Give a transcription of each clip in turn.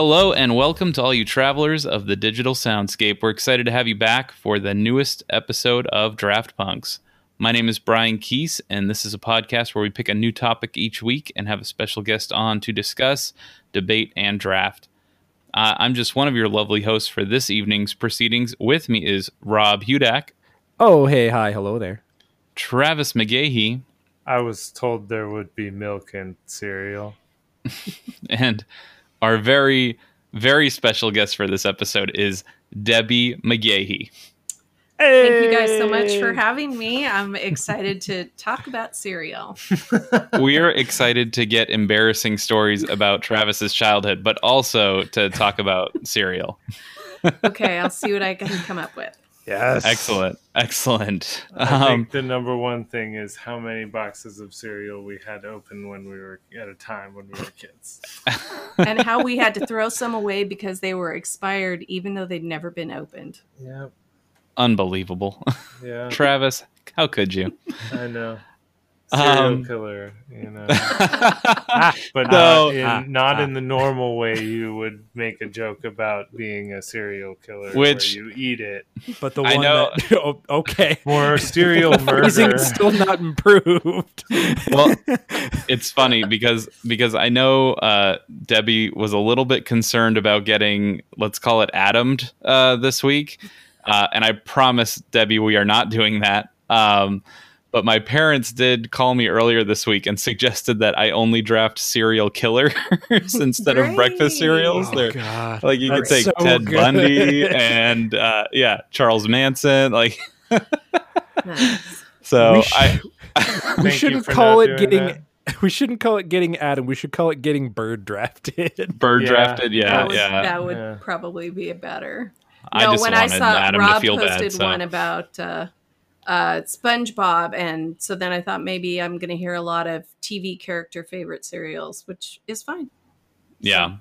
Hello and welcome to all you travelers of the digital soundscape. We're excited to have you back for the newest episode of Draft Punks. My name is Brian Keese, and this is a podcast where we pick a new topic each week and have a special guest on to discuss, debate, and draft. Uh, I'm just one of your lovely hosts for this evening's proceedings. With me is Rob Hudak, Oh, hey, hi, hello there. Travis McGahee, I was told there would be milk and cereal. and our very, very special guest for this episode is Debbie McGahee. Thank you guys so much for having me. I'm excited to talk about cereal. We're excited to get embarrassing stories about Travis's childhood, but also to talk about cereal. Okay, I'll see what I can come up with. Yes. Excellent. Excellent. I Um, think the number one thing is how many boxes of cereal we had open when we were at a time when we were kids. And how we had to throw some away because they were expired, even though they'd never been opened. Yep. unbelievable. Yeah. Travis, how could you? I know. Serial Um, killer, you know. Ah, But No. not, in, Ah, not ah. in the normal way you would make a joke about being a serial killer Which- where you eat it. But the I one know- that oh, okay. Or serial Phrasing murder. still not improved. Well, it's funny because because I know uh, Debbie was a little bit concerned about getting let's call it atomed uh, this week, uh, and I promise Debbie we are not doing that. Um, but my parents did call me earlier this week and suggested that I only draft serial killers instead of breakfast cereals. oh, They're God. like you could take so Ted good. Bundy and uh, yeah Charles Manson. Like Nice. so, We sh- I we shouldn't call it doing getting. We shouldn't call it getting Adam. We should call it getting bird drafted. bird Yeah. drafted. Yeah, that would, yeah. that would Yeah. probably be a better. I no, just when I wanted saw Adam Rob to feel posted bad. So. one about uh, uh, SpongeBob, and so then I thought maybe I'm going to hear a lot of TV character favorite cereals, which is fine. Yeah,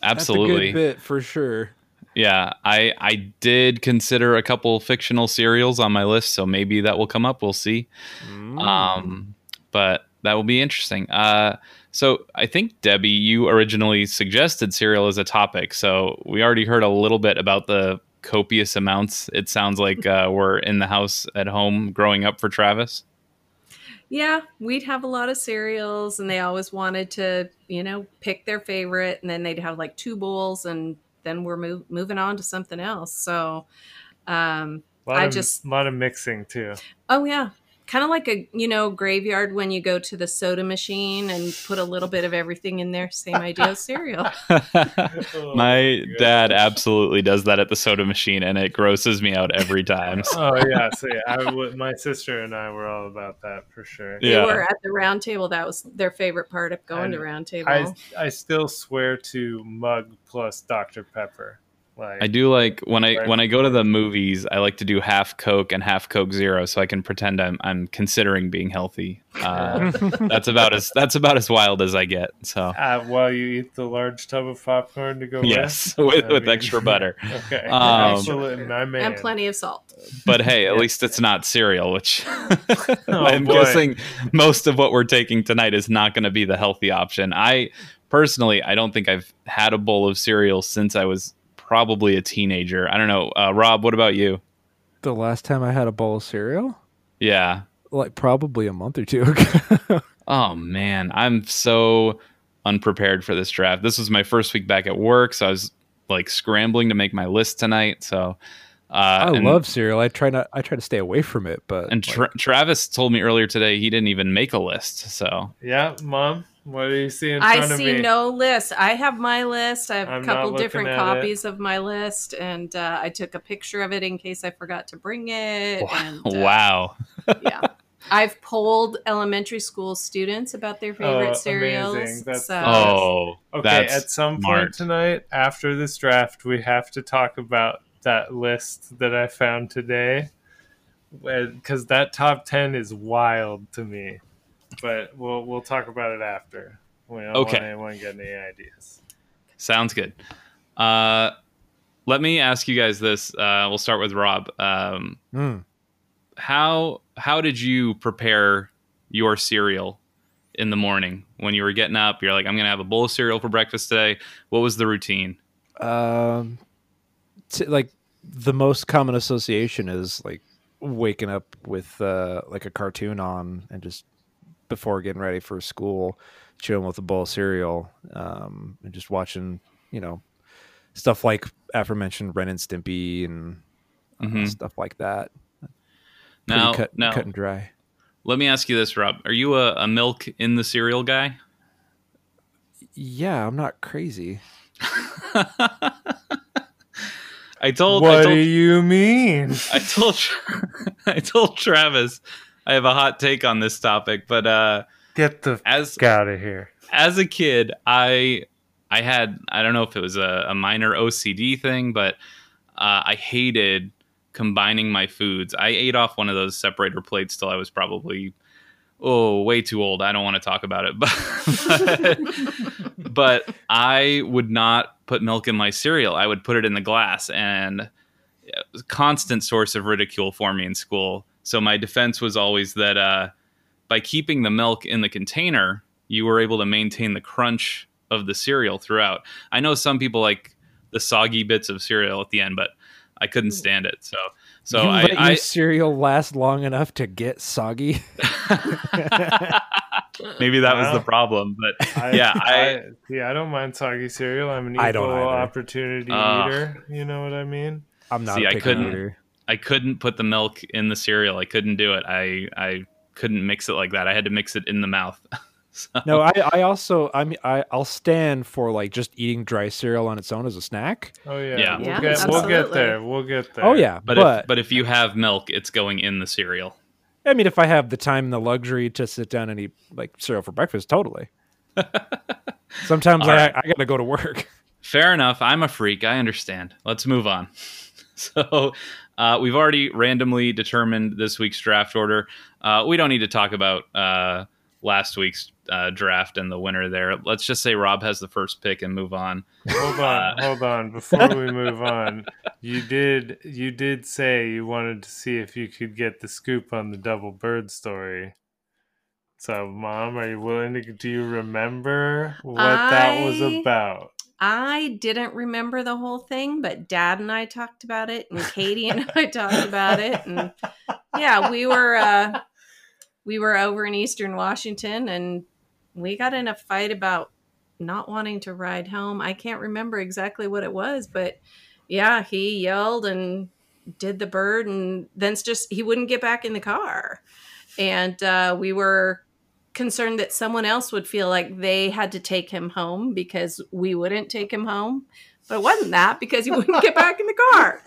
That's absolutely. a good bit for sure. Yeah, I I did consider a couple fictional serials on my list, so maybe that will come up. We'll see. Mm. Um, but that will be interesting. Uh, so I think Debbie, you originally suggested cereal as a topic, so we already heard a little bit about the copious amounts. It sounds like uh, we're in the house at home growing up for Travis. Yeah, we'd have a lot of cereals, and they always wanted to, you know, pick their favorite, and then they'd have like two bowls, and then we're move, moving on to something else. So, um, A lot I of, just- a lot of mixing too. oh yeah, kind of like a you know graveyard when you go to the soda machine and put a little bit of everything in there. Same idea as cereal. Oh, My gosh. dad absolutely does that at the soda machine, and it grosses me out every time. Oh yeah, so yeah, I my sister and I were all about that for sure. They Yeah. were at the round table. That was their favorite part of going to I- round table. I I still swear to mug plus Dr Pepper. Like I do like when I when I go to the movies, I like to do half Coke and half Coke Zero, so I can pretend I'm I'm considering being healthy. Uh, that's about as that's about as wild as I get. So uh, while you eat the large tub of popcorn to go yes, with, with with mean- extra butter. Okay, Um, excellent, and plenty of salt. But hey, at Yeah. least it's not cereal, which Oh, I'm boy. guessing most of what we're taking tonight is not going to be the healthy option. I personally, I don't think I've had a bowl of cereal since I was probably a teenager. I don't know, uh, Rob. What about you? The last time I had a bowl of cereal, Yeah. like probably a month or two ago. Oh man, I'm so unprepared for this draft. This was my first week back at work, so I was like scrambling to make my list tonight. So uh, I and, love cereal. I try not. I try to stay away from it, but And like, Travis told me earlier today he didn't even make a list. So Yeah, mom, what do you see in I front of see me? no list. I have my list. I have I'm a couple different at copies of my list, and uh, I took a picture of it in case I forgot to bring it. And, uh, wow, yeah. I've polled elementary school students about their favorite Oh, cereals. That's so, oh, Okay, that's at some smart. point tonight, after this draft, we have to talk about that list that I found today, because that top ten is wild to me. But we'll we'll talk about it after. We don't Okay. want anyone getting any ideas. sounds good. Uh, let me ask you guys this. Uh, we'll start with Rob. Um, Mm. how how did you prepare your cereal in the morning when you were getting up? You're like, I'm gonna have a bowl of cereal for breakfast today. What was the routine? Um, t- like the most common association is like waking up with uh, like a cartoon on and just before getting ready for school, chilling with a bowl of cereal, um, and just watching, you know, stuff like aforementioned Ren and Stimpy and Mhm. stuff like that. Now, cut, now, cut and dry. let me ask you this, Rob: Are you a, a milk in the cereal guy? Yeah, I'm not crazy. I told. what I told do you mean? I told I told Travis I have a hot take on this topic, but uh, Get the as out of here. as a kid, I I had I don't know if it was a, a minor OCD thing, but uh, I hated combining my foods. I ate off one of those separator plates till I was probably oh way too old. I don't want to talk about it, but but I would not put milk in my cereal. I would put it in the glass, and it was a constant source of ridicule for me in school. So my defense was always that uh, by keeping the milk in the container, you were able to maintain the crunch of the cereal throughout. I know some people like the soggy bits of cereal at the end, but I couldn't stand it. So so you I, let I your cereal last long enough to get soggy. maybe that was the problem, but I, Yeah, I- I, yeah, I don't mind soggy cereal. I'm an I equal don't opportunity Uh, eater. You know what I mean? I'm not See, a I couldn't- eater. I couldn't put the milk in the cereal. I couldn't do it. I I couldn't mix it like that. I had to mix it in the mouth. so, No, I, I also I mean I I'll stand for like just eating dry cereal on its own as a snack. Oh yeah, Yeah. We'll, Yeah, get, we'll get there. We'll get there. Oh yeah, but but, if, but if you have milk, it's going in the cereal. I mean if I have the time and the luxury to sit down and eat like cereal for breakfast, totally. Sometimes I right. I gotta go to work. Fair enough. I'm a freak. I understand. Let's move on. So, uh, we've already randomly determined this week's draft order. Uh, we don't need to talk about uh, last week's uh, draft and the winner there. Let's just say Rob has the first pick and move on. Hold Uh, on, hold on. Before we move on, you did you did say you wanted to see if you could get the scoop on the double bird story. So, mom, are you willing to? Do you remember what that was about? I didn't remember the whole thing, but Dad and I talked about it, and Katie and I talked about it, and yeah, we were uh, we were over in Eastern Washington, and we got in a fight about not wanting to ride home. I can't remember exactly what it was, but yeah, he yelled and did the bird, and then just he wouldn't get back in the car, and uh, we were concerned that someone else would feel like they had to take him home because we wouldn't take him home. But it wasn't that because he wouldn't get back in the car.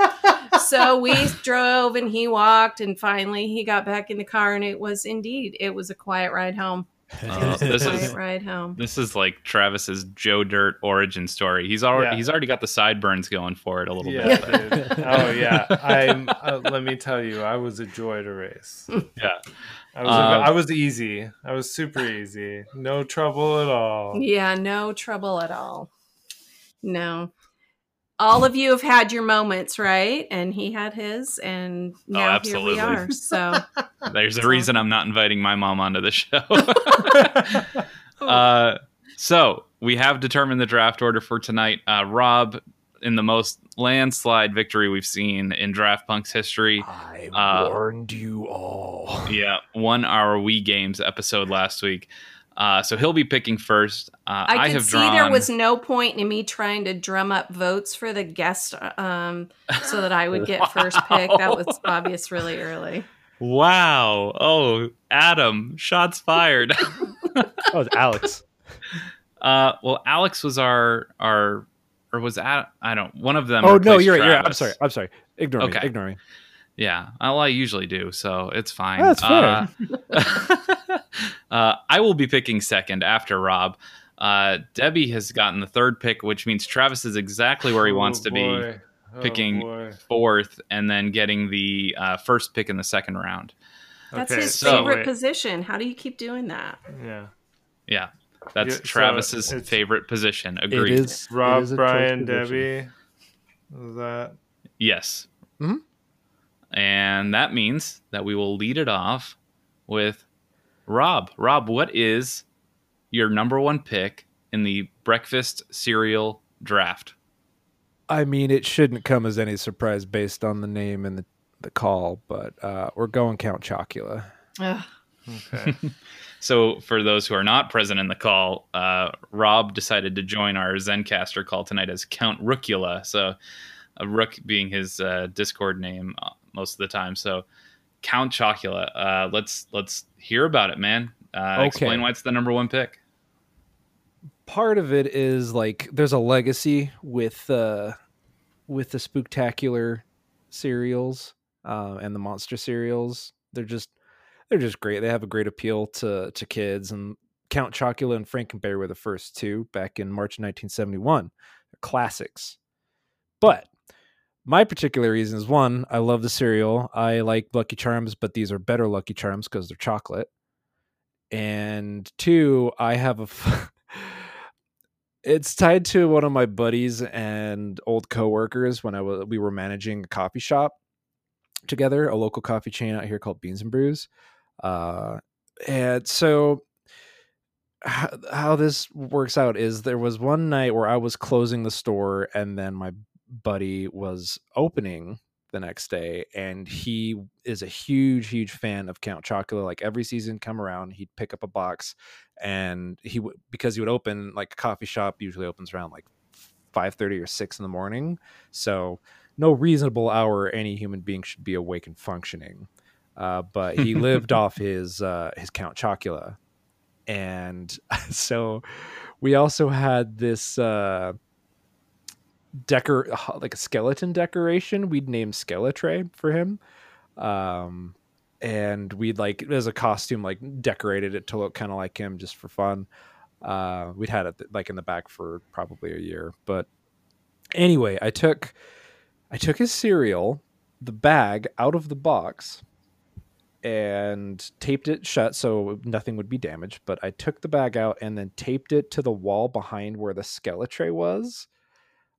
So we drove and he walked and finally he got back in the car and it was indeed it was a quiet ride home. Uh, this quiet is ride home. this is like Travis's Joe Dirt origin story. He's already Yeah. he's already got the sideburns going for it a little Yeah, bit. Oh yeah. I'm. Uh, let me tell you, I was a joy to race. Yeah. I was. Uh, I was easy. I was super easy. No trouble at all. Yeah, no trouble at all. No. All of you have had your moments, right? And he had his, and now here absolutely. we are. So There's a reason I'm not inviting my mom onto the show. uh, so we have determined the draft order for tonight. Uh, Rob, in the most landslide victory we've seen in Draft Punk's history, I Uh, warned you all. yeah, won our Wii Games episode last week. Uh, so he'll be picking first. Uh, I, I, could have see drawn. there was no point in me trying to drum up votes for the guest um, so that I would get first pick. That was obvious really early. Wow! Oh, Adam, shots fired. That was Alex. uh, well, Alex was our our or was at I don't one of them. oh no, you're right. You're right. I'm sorry. I'm sorry. Ignore Okay. me. Ignore me. Yeah, well, I usually do, so it's fine. That's fair. Uh, uh, I will be picking second after Rob. Uh, Debbie has gotten the third pick, which means Travis is exactly where he Oh, wants to be, boy. Oh, picking- boy. fourth, and then getting the uh, first pick in the second round. That's Okay, his so- favorite wait. position. How do you keep doing that? Yeah. Yeah, that's Yeah, Travis's it's- favorite position. It Agreed. is it Rob, is a choice Brian. Debbie. Was that? Yes. Mhm. And that means that we will lead it off with Rob. Rob, what is your number one pick in the breakfast cereal draft? I mean, it shouldn't come as any surprise based on the name and the, the call, but uh, we're going Count Chocula. Ugh. Okay. So, for those who are not present in the call, uh, Rob decided to join our Zencastr call tonight as Count Rookula. So, a Rook being his uh, Discord name uh, most of the time. So, Count Chocula. Uh, let's let's hear about it, man. Uh, Okay. Explain why it's the number one pick. part of it is like there's a legacy with uh with the spooktacular cereals uh, and the monster cereals they're just they're just great they have a great appeal to to kids and count chocula and frankenberry were the first two back in march 1971 They're classics but my particular reason is one i love the cereal i like lucky charms but these are better lucky charms because they're chocolate and two i have a f- it's tied to one of my buddies and old coworkers when I was we were managing a coffee shop together, a local coffee chain out here called Beans and Brews. Uh, and so how, how this works out is there was one night where I was closing the store and then my buddy was opening the next day and he is a huge huge fan of count chocula like every season come around he'd pick up a box and he would because he would open like a coffee shop usually opens around like 5.30 or 6 in the morning so no reasonable hour any human being should be awake and functioning uh, but he lived off his uh, his count chocula. And so we also had this uh decor like a skeleton decoration. We'd named Skeletre for him. Um and we'd like as a costume like decorated it to look kind of like him just for fun. Uh we'd had it like in the back for probably a year. But anyway i took i took his cereal the bag out of the box and taped it shut so nothing would be damaged but i took the bag out and then taped it to the wall behind where the Skeletre was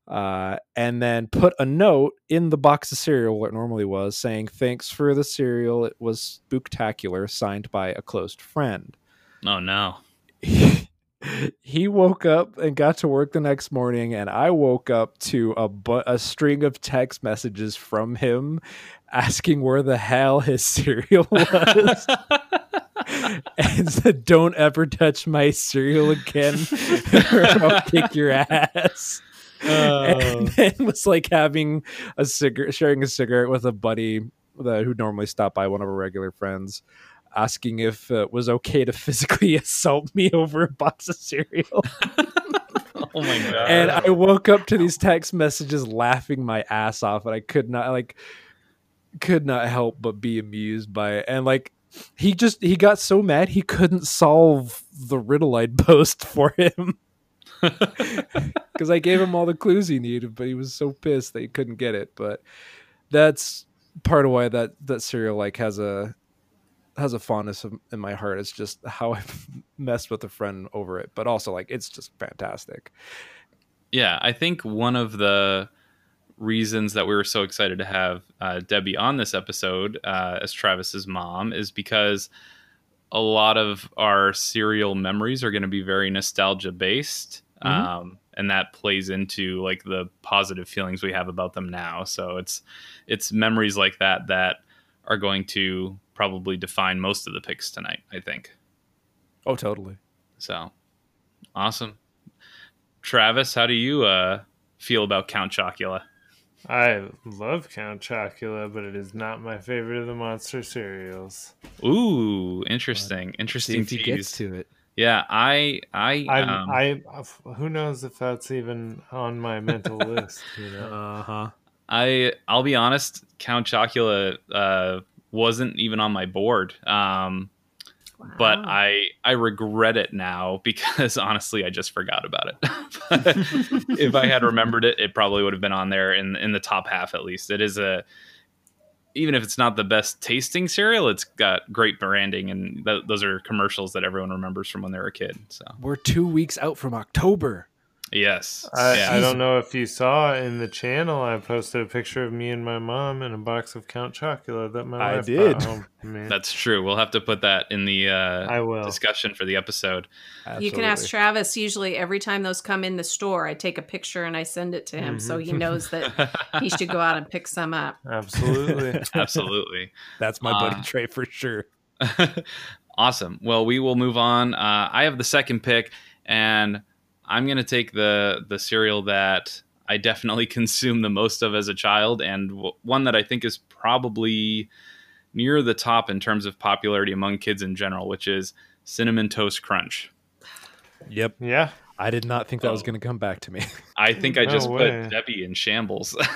uh, and then put a note in the box of cereal where it normally was saying thanks for the cereal it was spooktacular signed by a close friend Oh no. he woke up and got to work the next morning and i woke up to a, bu- a string of text messages from him asking where the hell his cereal was and said don't ever touch my cereal again or i'll kick your ass and oh. then was like having a cigarette, sharing a cigarette with a buddy that who normally stopped by, one of our regular friends, asking if it was okay to physically assault me over a box of cereal. Oh my god. and I woke up to these text messages laughing my ass off, and I could not like could not help but be amused by it. And like he just he got so mad he couldn't solve the riddle I'd post for him. because I gave him all the clues he needed, but he was so pissed that he couldn't get it. But that's part of why that that cereal like has a has a fondness of, in my heart. It's just how I've messed with a friend over it, but also like it's just fantastic. Yeah, I think one of the reasons that we were so excited to have uh, Debbie on this episode uh, as Travis's mom is because a lot of our serial memories are going to be very nostalgia based. Mhm. Um, and that plays into like the positive feelings we have about them now. So it's it's memories like that that are going to probably define most of the picks tonight. I think. Oh, totally. So awesome. Travis, how do you uh, feel about Count Chocula? I love Count Chocula, but it is not my favorite of the monster cereals. Ooh, interesting. See Interesting if he tease. gets to it. Yeah, I I I'm, um, I who knows if that's even on my mental list. You know, Uh huh. I I'll be honest, Count Chocula uh wasn't even on my board. Um but I I regret it now because honestly I just forgot about it. If I had remembered it, it probably would have been on there in in the top half at least. It is a even if it's not the best tasting cereal, it's got great branding, and th- those are commercials that everyone remembers from when they were a kid. So We're two weeks out from October. Yes. I, yeah. I don't know if you saw in the channel. I posted a picture of me and my mom and a box of Count Chocula that my I wife did. brought home for me. That's true. We'll have to put that in the uh, I will. discussion for the episode. You can ask Travis. Usually, every time those come in the store, I take a picture and I send it to him, so he knows that he should go out and pick some up. Absolutely. Absolutely. That's my buddy Uh, Trey for sure. awesome. Well, we will move on. Uh, I have the second pick, and I'm going to take the the cereal that I definitely consumed the most of as a child, and w- one that I think is probably near the top in terms of popularity among kids in general, which is cinnamon toast crunch. Yep. yeah. I did not think that was Oh. going to come back to me. I think I No just way. put Debbie in shambles.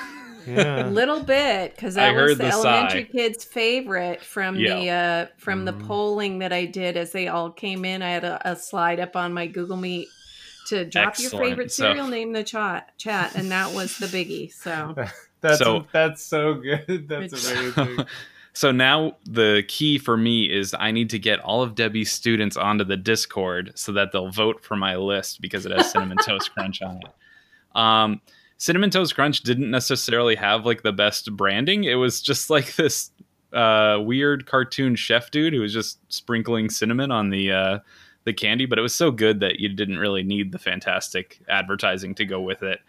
Yeah. A little bit because I that was heard the, the elementary sigh. kids' favorite from the uh, from the Mm. polling that I did as they all came in. I had a, a slide up on my Google Meet to drop Excellent. your favorite So- cereal name in the chat chat, and that was the biggie. So That's So- that's so good. That's Good amazing. So now the key for me is I need to get all of Debbie's students onto the Discord so that they'll vote for my list because it has cinnamon toast crunch on it. Um, cinnamon toast crunch didn't necessarily have like the best branding. It was just like this uh, weird cartoon chef dude who was just sprinkling cinnamon on the uh, the candy, but it was so good that you didn't really need the fantastic advertising to go with it.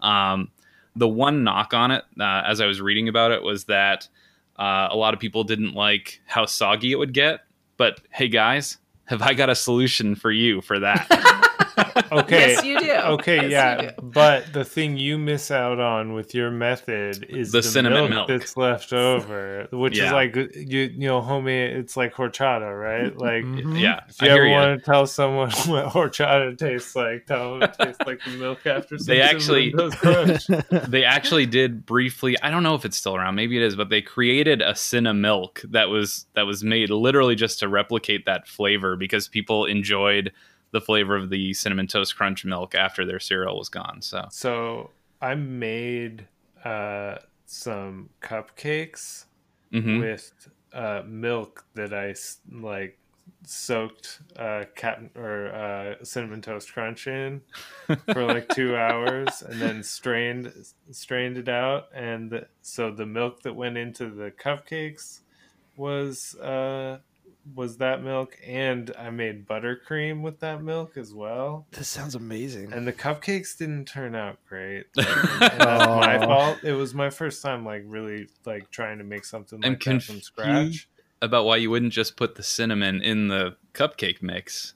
Um, the one knock on it, uh, as I was reading about it, was that uh, a lot of people didn't like how soggy it would get. But hey, guys, have I got a solution for you for that? Okay. yes, you do. Okay, Yes, yeah, do. but the thing you miss out on with your method is The cinnamon milk. that's left over, which is like you you know, homie, it's like horchata, right? Like Mhm. yeah, if you hear ever want to tell someone what horchata tastes like, tell them it tastes like the milk after some They actually- Cinnamon Toast Crunch. they actually did briefly i don't know if it's still around maybe it is but they created a cinna milk that was that was made literally just to replicate that flavor because people enjoyed the flavor of the cinnamon toast crunch milk after their cereal was gone so So I made uh, some cupcakes mhm. with uh, milk that I like soaked uh, cat or uh, cinnamon toast crunch in for like two hours, and then strained strained it out, and the, so the milk that went into the cupcakes was uh, was that milk, and I made buttercream with that milk as well. This sounds amazing. And the cupcakes didn't turn out great. Like, and that's my oh. fault. It was my first time, like really, like trying to make something I'm that from scratch. about why you wouldn't just put the cinnamon in the cupcake mix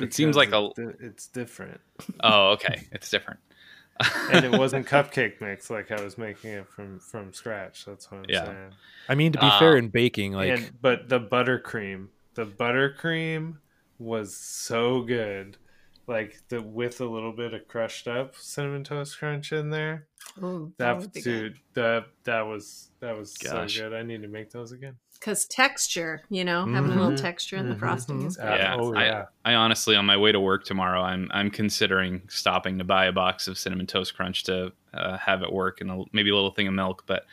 it seems like a it's different, oh okay it's different and it wasn't cupcake mix like I was making it from from scratch. That's what I'm Yeah. saying. I mean, to be Uh, fair, in baking, like and but the buttercream, the buttercream was so good. Like the with a little bit of crushed up cinnamon toast crunch in there. Ooh, That, would be good. dude, that that was that was Gosh. so good. I need to make those again. Because texture, you know, having a little Mhm. texture in the Mhm. frosting is good. Yeah, oh I- yeah. I honestly, on my way to work tomorrow, I'm I'm considering stopping to buy a box of cinnamon toast crunch to uh, have at work and a, maybe a little thing of milk. But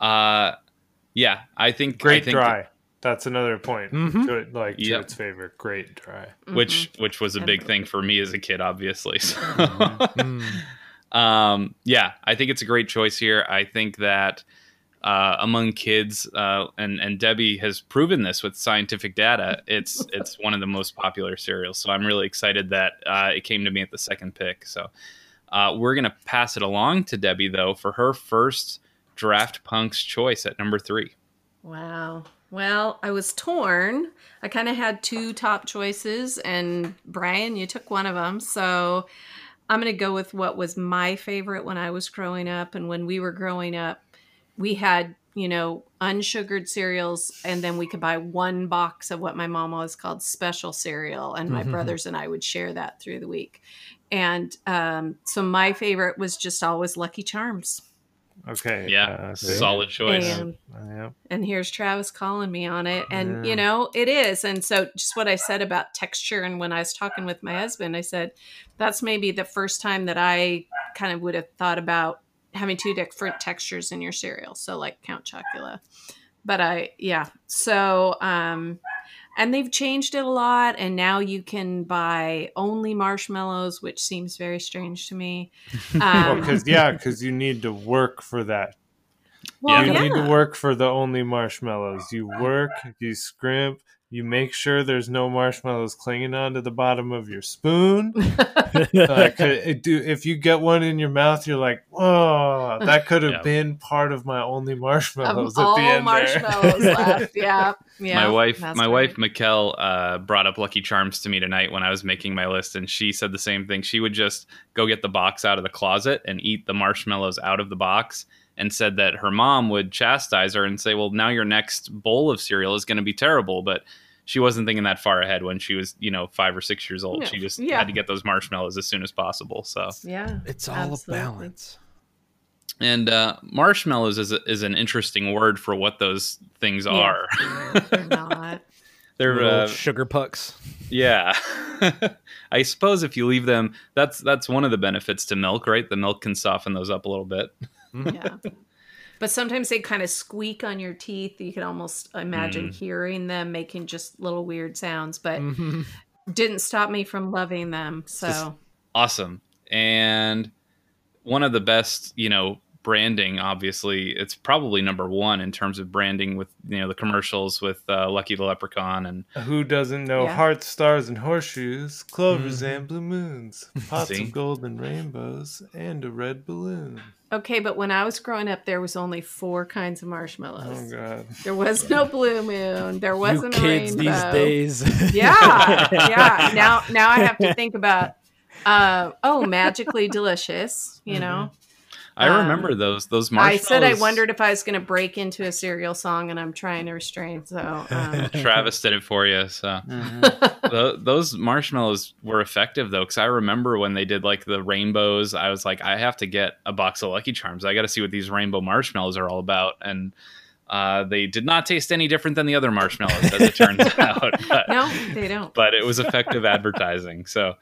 uh, yeah, I think Great I think dry. That's another point. Mhm. To it, like to Yep. its favor. Great dry. which which was a big thing for me as a kid, obviously. So, mm, um, yeah, I think it's a great choice here. I think that uh, among kids, uh, and and Debbie has proven this with scientific data. It's it's one of the most popular cereals. So I'm really excited that uh, it came to me at the second pick. So uh, we're gonna pass it along to Debbie though for her first draft punks choice at number three. Wow. Well, I was torn. I kind of had two top choices, and Brian, you took one of them. So I'm going to go with what was my favorite when I was growing up. And when we were growing up, we had, you know, unsugared cereals, and then we could buy one box of what my mom always called special cereal. And my Mhm. brothers and I would share that through the week. And um, so my favorite was just always Lucky Charms. Okay. Yeah, uh, solid choice. And Uh, yeah. and here's Travis calling me on it. And, Yeah. you know, it is. And so, just what I said about texture, and when I was talking with my husband, I said, that's maybe the first time that I kind of would have thought about having two different textures in your cereal. So, like Count Chocula. But I, yeah. So, um, and they've changed it a lot and now you can buy only marshmallows which seems very strange to me Well, um, because yeah, because you need to work for that. well, you yeah. need to work for the only marshmallows. You work, you scrimp, you make sure there's no marshmallows clinging onto the bottom of your spoon. Like, it do if you get one in your mouth, you're like, "Oh, that could have Yeah. been part of my only marshmallows of at all the end." marshmallows there. left yeah yeah my wife, that's my right. wife, Mikkel, uh, brought up Lucky Charms to me tonight when I was making my list, and she said the same thing. She would just go get the box out of the closet and eat the marshmallows out of the box, and said that her mom would chastise her and say, "Well, now your next bowl of cereal is going to be terrible," but. She wasn't thinking that far ahead when she was, you know, five or six years old. Yeah. She just Yeah. had to get those marshmallows as soon as possible. So, yeah it's all Absolutely. a balance. and uh, marshmallows is, a, is an interesting word for what those things Yeah. are. they're not They're uh, sugar pucks. Yeah. I suppose if you leave them that's that's one of the benefits to milk, right? The milk can soften those up a little bit. Yeah but sometimes they kind of squeak on your teeth you can almost imagine Mm. hearing them making just little weird sounds but Mhm. didn't stop me from loving them so Just- Awesome. And one of the best, you know, branding obviously it's probably number 1 in terms of branding with, you know, the commercials with uh, Lucky the Leprechaun and Who doesn't know Yeah. hearts, stars, and horseshoes, clovers Mhm. and blue moons, pots See? of golden rainbows, and a red balloon? Okay but when i was growing up there was only four kinds of marshmallows. Oh god! there was no blue moon there wasn't kids a these rainbow. days. yeah yeah now now i have to think about uh oh magically delicious you know I Um, remember those those marshmallows. i said i wondered if i was going to break into a cereal song and i'm trying to restrain so um, Travis did it for you, so. Tho- those marshmallows were effective though because i remember when they did like the rainbows i was like i have to get a box of lucky charms. I got to see what these rainbow marshmallows are all about. And uh, they did not taste any different than the other marshmallows as it turns out but, no they don't. but it was effective advertising so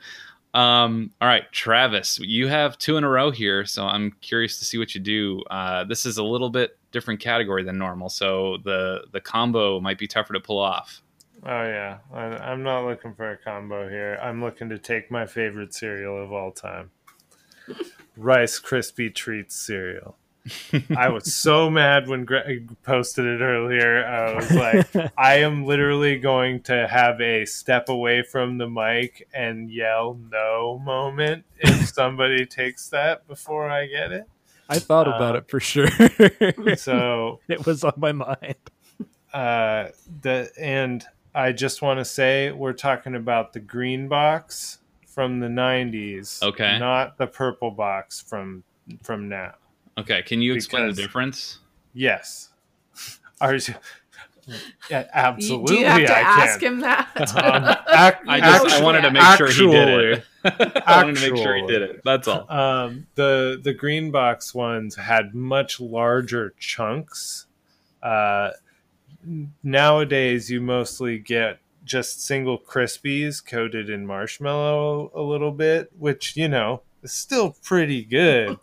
um, all right travis you have two in a row here so i'm curious to see what you do uh, this is a little bit different category than normal so the the combo might be tougher to pull off Oh yeah, I, I'm not looking for a combo here. I'm looking to take my favorite cereal of all time, Rice Krispie Treats cereal. I was so mad when Greg posted it earlier. I was like, I am literally going to have a step away from the mic and yell no moment if somebody takes that before I get it. I thought about Uh, it for sure. So it was on my mind. uh the and i just want to say we're talking about the green box from the 90s Okay. not the purple box from from now Okay, can you explain the difference? yes are you yeah, You- absolutely do you have to i ask can him that um, ac- I just I wanted to make sure he did it. I wanted to make sure he did it. That's all. um, the the green box ones had much larger chunks. Uh, nowadays, you mostly get just single Krispies coated in marshmallow a little bit, which you know is still pretty good,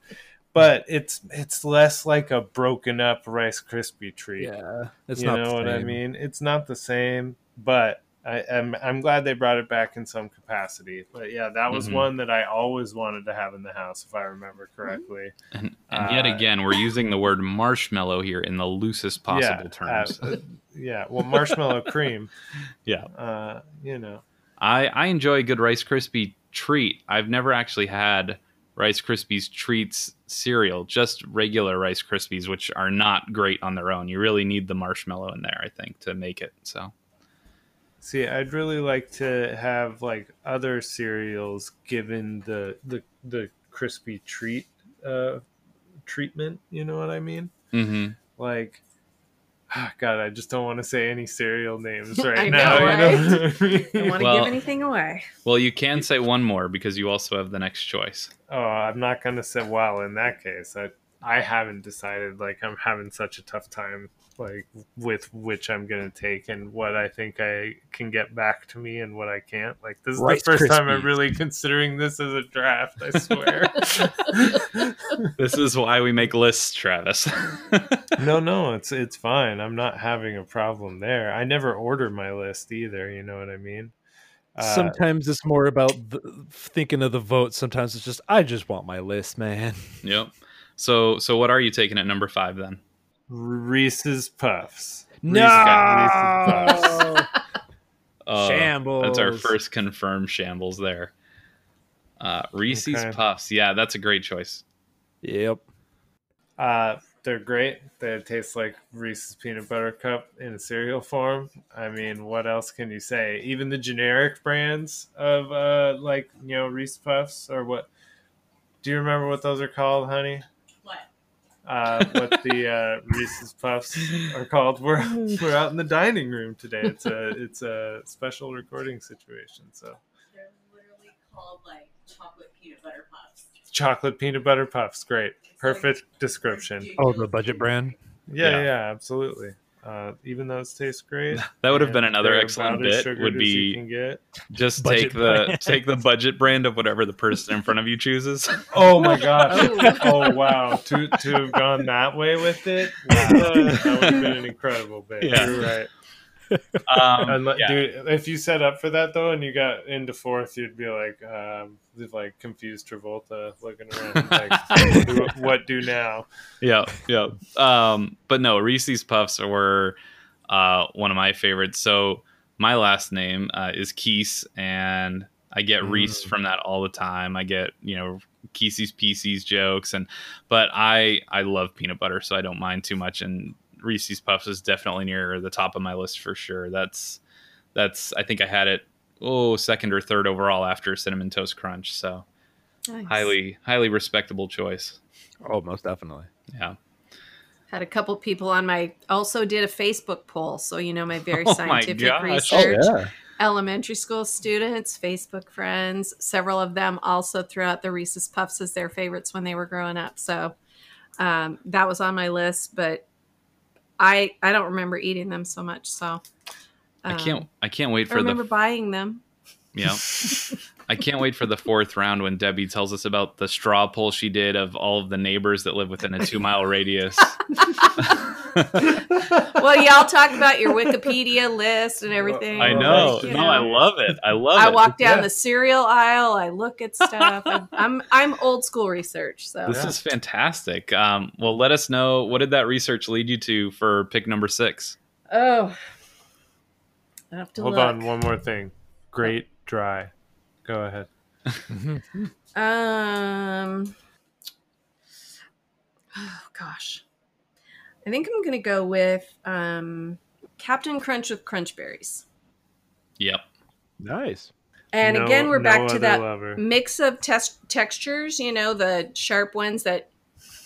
but it's it's less like a broken up Rice Krispie treat Yeah, it's you not. know the what I mean? It's not the same, but I, I'm I'm glad they brought it back in some capacity. But yeah, that was Mhm. one that I always wanted to have in the house, if I remember correctly. And, and yet Uh, again, we're using the word marshmallow here in the loosest possible yeah, terms. uh, yeah, well, marshmallow cream. Yeah. uh, you know. I, I enjoy a good Rice Krispie treat. I've never actually had Rice Krispies treats cereal, just regular Rice Krispies, which are not great on their own. You really need the marshmallow in there, I think, to make it. So See, I'd really like to have like other cereals given the the the crispy treat uh, treatment. You know what I mean? Mm-hmm. like God, I just don't want to say any cereal names right I now. know, you know? don't want to Well- give anything away Well, you can say one more because you also have the next choice. oh, I'm not gonna say. Well, in that case, I I haven't decided. Like I'm having such a tough time like with which I'm gonna take and what I think I can get back to me and what I can't. Like this is Rice the first time I'm really considering this as a draft. I swear. This is why we make lists, Travis. no, no, it's it's fine. I'm not having a problem there. I never order my list either. You know what I mean? Uh, Sometimes it's more about the, thinking of the vote. Sometimes it's just I just want my list, man. yep. So so what are you taking at number five then? Reese's Puffs. No, Reese's Puffs. Uh, shambles. That's our first confirmed shambles there. Uh, Reese's Okay. Puffs. Yeah, that's a great choice. Yep. Uh, they're great. They taste like Reese's peanut butter cup in a cereal form. I mean, what else can you say? Even the generic brands of uh, like you know Reese Puffs or what? Do you remember what those are called, honey? What? Uh, what the uh, Reese's Puffs are called? We're we're out in the dining room today. It's a it's a special recording situation. So They're literally called like chocolate peanut butter puffs. chocolate peanut butter puffs, great, perfect description. Oh, the budget brand. Yeah, Yeah. yeah, absolutely. Uh, even those taste great. That would have been another excellent bit. Would as you be can get. just Budget take the brand. take the budget brand of whatever the person in front of you chooses. Oh my gosh! oh wow! To to have gone that way with it, wow, that would have been an incredible bit. Yeah. You're right. Um, yeah. Dude, if you set up for that though, and you got into fourth, you'd be like, um, like confused Travolta looking around, like, what, do, what do now? yeah, yeah. Um, but no, Reese's Puffs were uh, one of my favorites. So my last name uh, is Keese, and I get Reese Mm. from that all the time. I get you know Keese's Pieces jokes, and but I I love peanut butter, so I don't mind too much. And Reese's Puffs is definitely near the top of my list for sure. That's that's I think I had it oh second or third overall after cinnamon toast crunch. So Nice. highly highly respectable choice. Oh, most definitely. Yeah. Had a couple people on my also did a Facebook poll, so you know my very Oh my scientific gosh. research. Oh yeah. Elementary school students, Facebook friends, several of them also threw out the Reese's Puffs as their favorites when they were growing up. So um, that was on my list, but I I don't remember eating them so much. So I um, can't I can't wait for I remember the buying them. yeah. I can't wait for the fourth round when Debbie tells us about the straw poll she did of all of the neighbors that live within a two mile radius. well, y'all talk about your Wikipedia list and everything. I know. thank you. No, I love it. I love I it. walk down Yeah. the cereal aisle. I look at stuff. I, I'm I'm old school research. So This Yeah. is fantastic. Um, well, let us know what did that research lead you to for pick number six? oh, I have to Hold look. on, one more thing. Great dry. Go ahead. Um. Oh gosh, I think I'm gonna go with um, Captain Crunch with Crunch Berries. Yep. Nice. And No- again, we're no back to that lover. mix of tes- textures. You know, the sharp ones that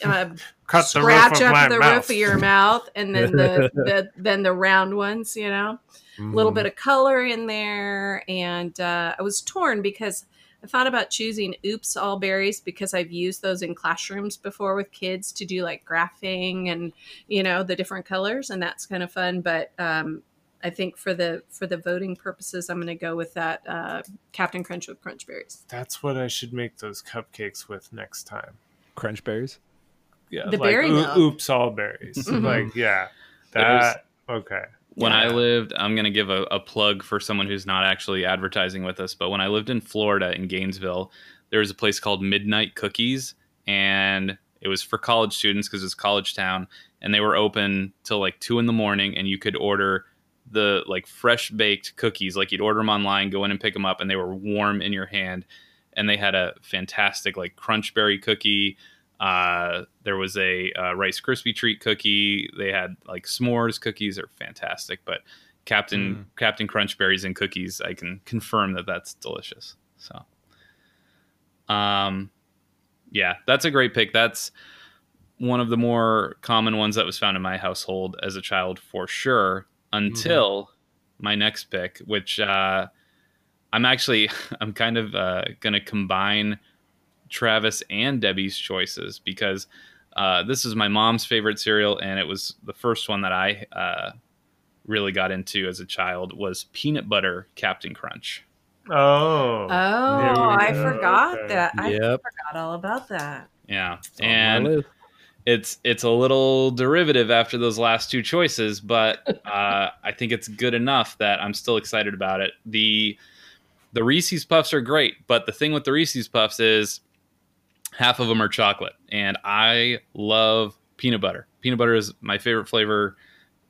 uh, Cut scratch of up the mouth. roof of your mouth, and then the, the then the round ones. You know. A Mm-hmm. little bit of color in there and uh, i was torn because i thought about choosing oops all berries because i've used those in classrooms before with kids to do like graphing and you know the different colors and that's kind of fun but um, i think for the for the voting purposes i'm going to go with that uh, captain crunch with crunch berries That's what I should make those cupcakes with next time. Crunch berries. Yeah, The like, berry oo- milk. oops, all berries. Mhm. Like, yeah, There's- that. Okay. When I lived, I'm going to give a, a plug for someone who's not actually advertising with us, but when I lived in Florida in Gainesville, there was a place called Midnight Cookies, and it was for college students because it's college town, and they were open till like two in the morning, and you could order the like fresh baked cookies, like you'd order them online, go in and pick them up, and they were warm in your hand, and they had a fantastic like crunchberry cookie. Uh, there was a uh, Rice Krispie treat cookie. They had like s'mores cookies are fantastic, but Captain Captain Crunch berries and cookies, I can confirm that that's delicious. So, um, yeah, that's a great pick. That's one of the more common ones that was found in my household as a child for sure. Until my next pick, which uh, I'm actually I'm kind of uh, going to combine Travis and Debbie's choices because Uh, this is my mom's favorite cereal, and it was the first one that I uh, really got into as a child. Was peanut butter Captain Crunch. Oh. Oh, I forgot Okay. that. I Yep. forgot all about that. Yeah, It's and it's it's a little derivative after those last two choices, but uh, I think it's good enough that I'm still excited about it. the The Reese's Puffs are great, but the thing with the Reese's Puffs is half of them are chocolate, and I love peanut butter. Peanut butter is my favorite flavor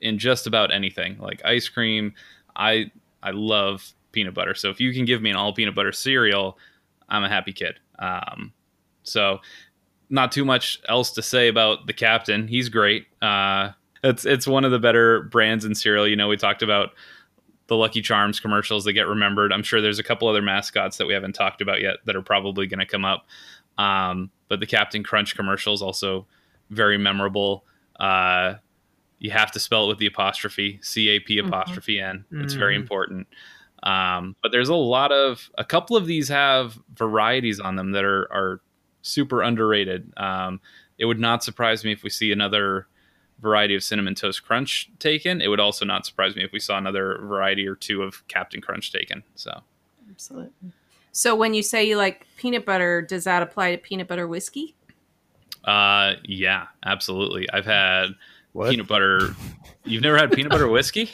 in just about anything, like ice cream. I I love peanut butter, so if you can give me an all peanut butter cereal, I'm a happy kid. Um, so not too much else to say about the captain. He's great. Uh, it's it's one of the better brands in cereal. You know, we talked about the Lucky Charms commercials that get remembered. I'm sure there's a couple other mascots that we haven't talked about yet that are probably going to come up. Um, but the Cap'n Crunch commercial is also very memorable. Uh, you have to spell it with the apostrophe C A P apostrophe N. It's very Mhm. important. Um, but there's a lot of a couple of these have varieties on them that are are super underrated. Um, it would not surprise me if we see another variety of cinnamon toast crunch taken. It would also not surprise me if we saw another variety or two of Cap'n Crunch taken. So Absolutely. So when you say you like peanut butter, does that apply to peanut butter whiskey? uh, yeah, absolutely. I've had What? peanut butter. You've never had peanut butter whiskey?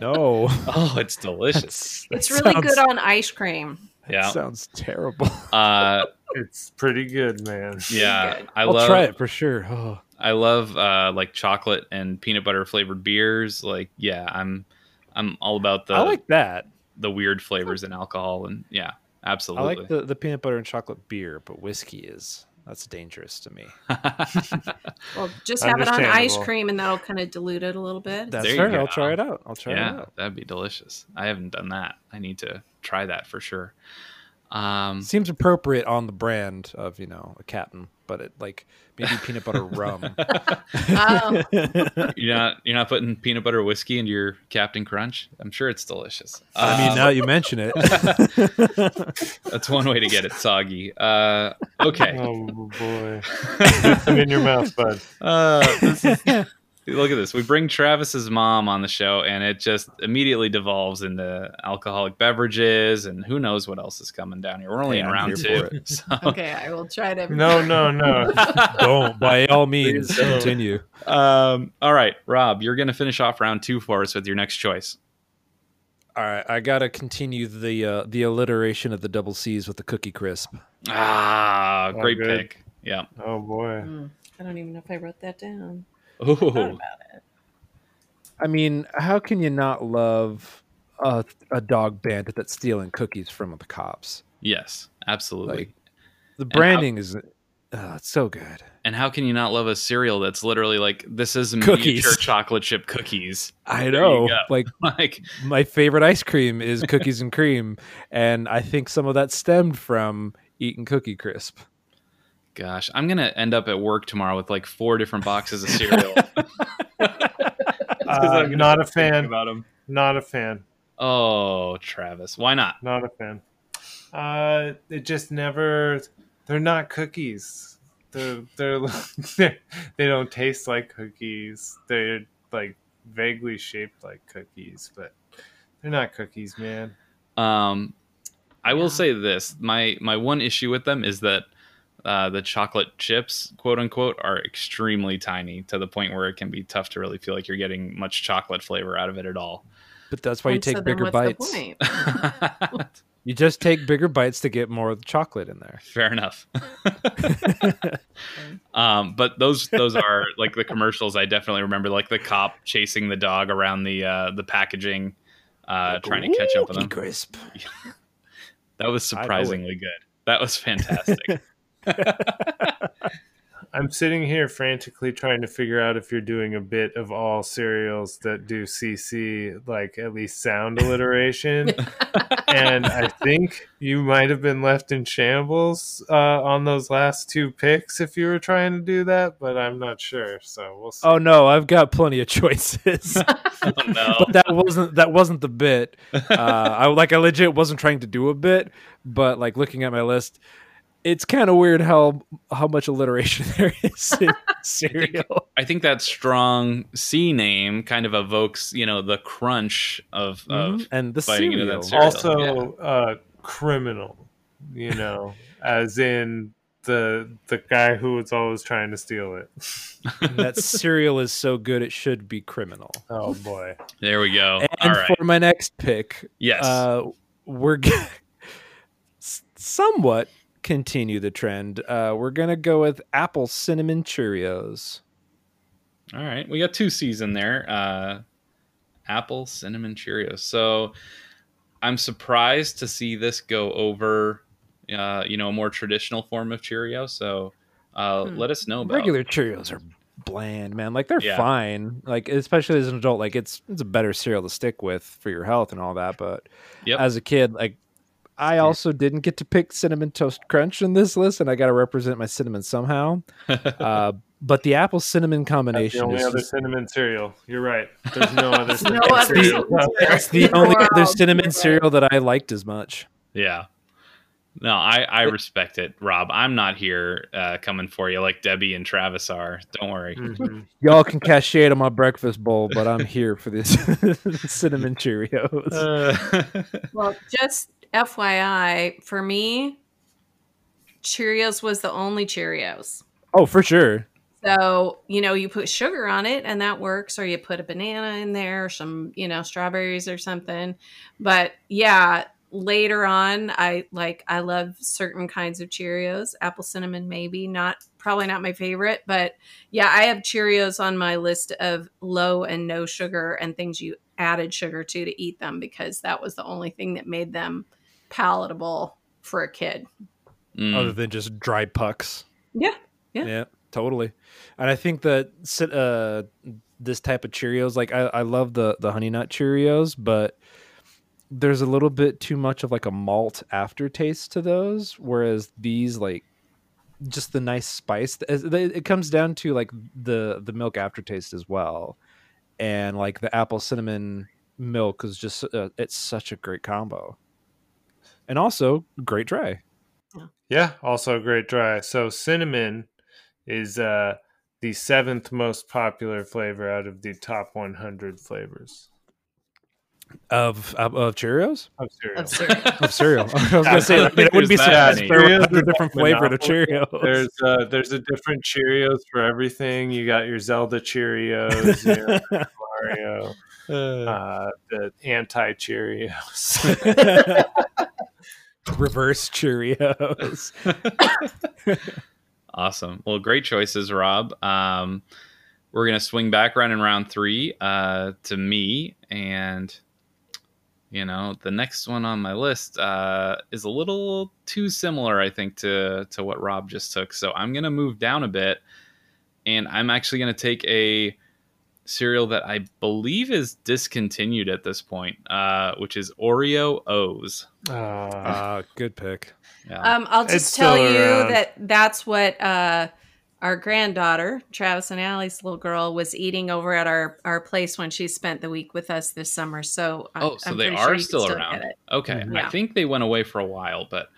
No. Oh, it's delicious. That's- It's really sounds- good on ice cream. Yeah. Sounds terrible. Uh, It's pretty good, man. yeah. Good. I I'll love try it for sure. Oh, I love uh, like chocolate and peanut butter flavored beers. Like, yeah, I'm I'm all about the I like that. the weird flavors in alcohol, and yeah, I like the, the peanut butter and chocolate beer, but whiskey is that's dangerous to me. Well, just have it on ice cream, and that'll kind of dilute it a little bit. That's There fair. I'll try it out. I'll try it yeah, out. that'd be delicious. I haven't done that. I need to try that for sure. Um, Seems appropriate on the brand of you know a captain, but it like maybe peanut butter rum. Um, you're not you're not putting peanut butter whiskey into your Cap'n Crunch. I'm sure it's delicious. I mean, Uh, now you mention it. that's one way to get it soggy. Uh, okay. Oh boy. Put them in your mouth, bud. Uh, this is- look at this. We bring Travis's mom on the show, and it just immediately devolves into alcoholic beverages, and who knows what else is coming down here. We're only Hey, in I'm round two. So. okay, I will try to. No, no, no. Don't by all means continue. Um, all right, Rob, you're going to finish off round two for us with your next choice. All right, I gotta continue the uh, the alliteration of the double C's with the cookie crisp. Ah, Oh, great good. pick. Yeah. Oh boy. Mm, I don't even know if I wrote that down. Ooh. Thought about it. I mean, how can you not love a, a dog bandit that's stealing cookies from the cops? Yes, absolutely. Like the branding is, uh, it's so good. and how can you not love a cereal that's literally like this is Cookies. miniature chocolate chip cookies? I know. Like Like, my favorite ice cream is cookies and cream, and I think some of that stemmed from eating Cookie Crisp. Gosh, I'm gonna end up at work tomorrow with like four different boxes of cereal. Uh, not a fan. about them. Not a fan. Oh, Travis, why not? Not a fan. Uh, it just never. They're not cookies. They're they're, they're they don't taste like cookies. They're like vaguely shaped like cookies, but they're not cookies, man. Um, I will say this: my my one issue with them is that uh, the chocolate chips, quote unquote, are extremely tiny to the point where it can be tough to really feel like you're getting much chocolate flavor out of it at all. But that's why you And so take then bigger bites. You just take bigger bites to get more chocolate in there. Fair enough. um, but those those are like the commercials. I definitely remember, like the cop chasing the dog around the uh, the packaging, uh, trying to catch up with Cookie him. Crisp. That was I know it. surprisingly good. That was fantastic. I'm sitting here frantically trying to figure out if you're doing a bit of all cereals that do CC, like at least sound alliteration. and I think you might have been left in shambles uh, on those last two picks if you were trying to do that, but I'm not sure. So we'll see. Oh no, I've got plenty of choices. oh no! but that wasn't that wasn't the bit. Uh, I like I legit wasn't trying to do a bit, but like looking at my list, it's kind of weird how how much alliteration there is in cereal. I think that strong C name kind of evokes, you know, the crunch of, of Mhm. and the biting into cereal. that cereal. also uh criminal you know as in the the guy who was always trying to steal it that cereal is so good it should be criminal. oh boy there we go. And All right. for my next pick, yes. uh, we're gonna somewhat continue the trend. Uh, we're gonna go with apple cinnamon Cheerios. All right, we got two C's in there. Uh, apple cinnamon Cheerios. So I'm surprised to see this go over, uh, you know, a more traditional form of Cheerio. So uh, Hmm. let us know about. Regular Cheerios are bland, man. Like they're Yeah. fine. Like especially as an adult, like it's it's a better cereal to stick with for your health and all that. But Yep. as a kid, like I also didn't get to pick cinnamon toast crunch in this list, and I got to represent my cinnamon somehow. uh, but the apple cinnamon That's the combination only is other just- cinnamon cereal you're right there's no other No cinnamon other cereal cinnamon out. That's the only Wow, other cinnamon right. cereal that I liked as much. yeah. No, I, I respect it, Rob. I'm not here uh, coming for you like Debbie and Travis are. Don't worry. Mhm. Y'all can cash it on my breakfast bowl, but I'm here for this cinnamon Cheerios. Uh, Well, just FYI, for me, Cheerios was the only Cheerios. oh, for sure. So, you know, you put sugar on it and that works, or you put a banana in there, or some, you know, strawberries or something. But yeah, later on, I like, I love certain kinds of Cheerios, apple cinnamon, maybe not, probably not my favorite. But yeah, I have Cheerios on my list of low and no sugar and things you added sugar to to eat them because that was the only thing that made them palatable for a kid. mm, Other than just dry pucks. Yeah. Yeah. Yeah, totally. And I think that uh, this type of Cheerios, like I, I love the the honey nut Cheerios, but there's a little bit too much of like a malt aftertaste to those, whereas these like just the nice spice. It it comes down to like the the milk aftertaste as well, and like the apple cinnamon milk is just uh, it's such a great combo, and also great dry. Yeah, also great dry. So cinnamon is uh the seventh most popular flavor out of the top 100 flavors Of of, of Cheerios. of cereal. Of cereal. of cereal. I was gonna say, I mean, it wouldn't be there's so that bad many. if there were Cheerios 100 are different flavor to. Cheerios. There's uh, there's a different Cheerios for everything. You got your Zelda Cheerios, your Mario, uh, the anti Cheerios. Reverse Cheerios. Awesome. Well, great choices, Rob. Um, we're gonna swing back around in round three uh, to me, and you know the next one on my list uh, is a little too similar, I think, to to what Rob just took. So I'm gonna move down a bit, and I'm actually gonna take a cereal that I believe is discontinued at this point, uh, which is Oreo O's. Uh, Uh, good pick. Yeah. Um, I'll It's just tell still you around. that that's what uh, our granddaughter, Travis and Allie's little girl, was eating over at our, our place when she spent the week with us this summer. So, I- Oh, so I'm they pretty are sure you can still get around. it. Okay, Mhm. I think they went away for a while, but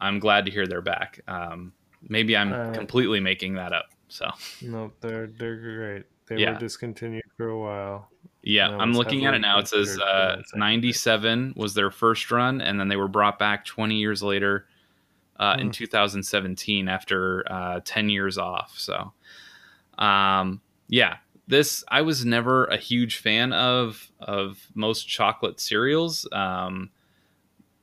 I'm glad to hear they're back. Um, maybe I'm Uh, completely making that up. So no, they're they're great. They Yeah. were discontinued for a while. yeah, I'm looking at it now. It says uh, 97 was their first run, and then they were brought back 20 years later uh, in Hmm. 2017 after uh, 10 years off. So, um, yeah, this I was never a huge fan of of most chocolate cereals. Um,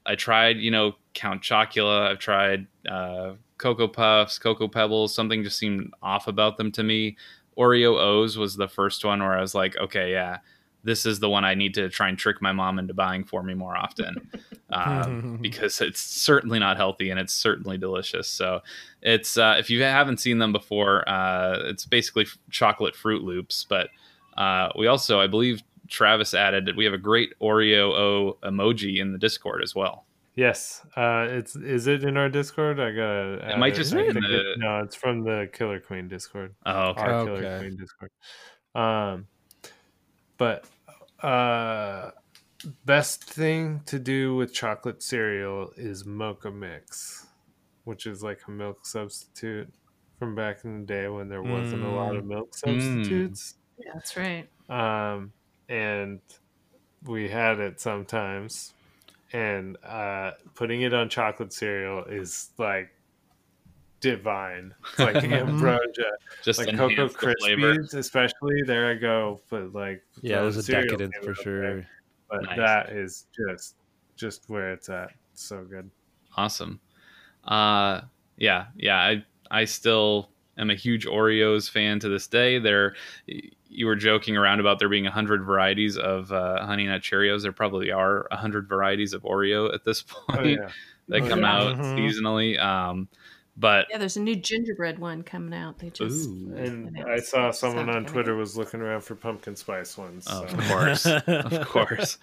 I tried, you know, Count Chocula. I've tried uh, Cocoa Puffs, Cocoa Pebbles. Something just seemed off about them to me. Oreo O's was the first one where I was like, okay, yeah, this is the one I need to try and trick my mom into buying for me more often, um, because it's certainly not healthy and it's certainly delicious. So it's uh, if you haven't seen them before, uh, it's basically chocolate Froot Loops. But uh, we also, I believe, Travis added that we have a great Oreo O emoji in the Discord as well. Yes, uh, it's is it in our Discord? I gotta. add might just be in the- it- no, it's from the Killer Queen Discord. Oh, okay. Our Killer Queen Discord. Um, but uh, best thing to do with chocolate cereal is mocha mix. which is like a milk substitute from back in the day when there wasn't a lot of Mm. milk substitutes. Yeah, that's right. Um, and we had it sometimes. And uh, putting it on chocolate cereal is like divine. It's like ambrosia. Just like Cocoa enhance the flavor. Krispies, especially. There I go. But like, Yeah, throw there's the a decadence for up there. sure. But Nice. that is just just where it's at. So good. Awesome. Uh, yeah, yeah. I I still am a huge Oreos fan to this day. There, you were joking around about there being a hundred varieties of uh, Honey Nut Cheerios. There probably are a hundred varieties of Oreo at this point Oh yeah. that Oh, come yeah. out Mhm. seasonally. Um, but Yeah, there's a new gingerbread one coming out. They just Ooh. And I saw someone on gonna Twitter was looking around for pumpkin spice ones. Oh, So. of course, of course.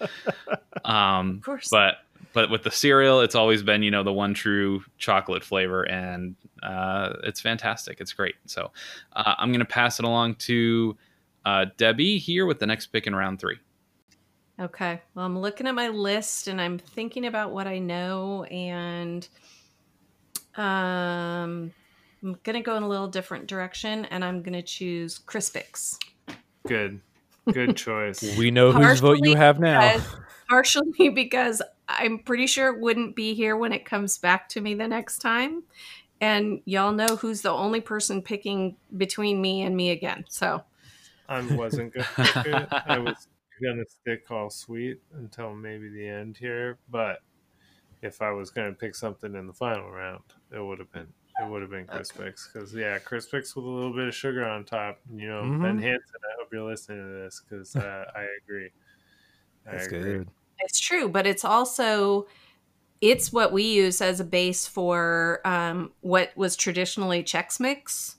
Um, of course. but but with the cereal it's always been you know the one true chocolate flavor and uh, it's fantastic it's great so uh, i'm going to pass it along to uh, debbie here with the next pick in round three Okay. Well, I'm looking at my list and I'm thinking about what I know and um I'm going to go in a little different direction and I'm going to choose Crispix. Good. Good choice. We know whose vote you have now. because- partially because I'm pretty sure it wouldn't be here when it comes back to me the next time. And y'all know who's the only person picking between me and me again. So, I wasn't gonna pick it. I was gonna stick all sweet until maybe the end here, but if I was gonna pick something in the final round, it would have been it would have been Crispix because yeah, Crispix with a little bit of sugar on top. You know, Ben Mhm. Hansen. I hope you're listening to this because uh, I agree. I That's agree. good. It's true, but it's also it's what we use as a base for um, what was traditionally Chex Mix.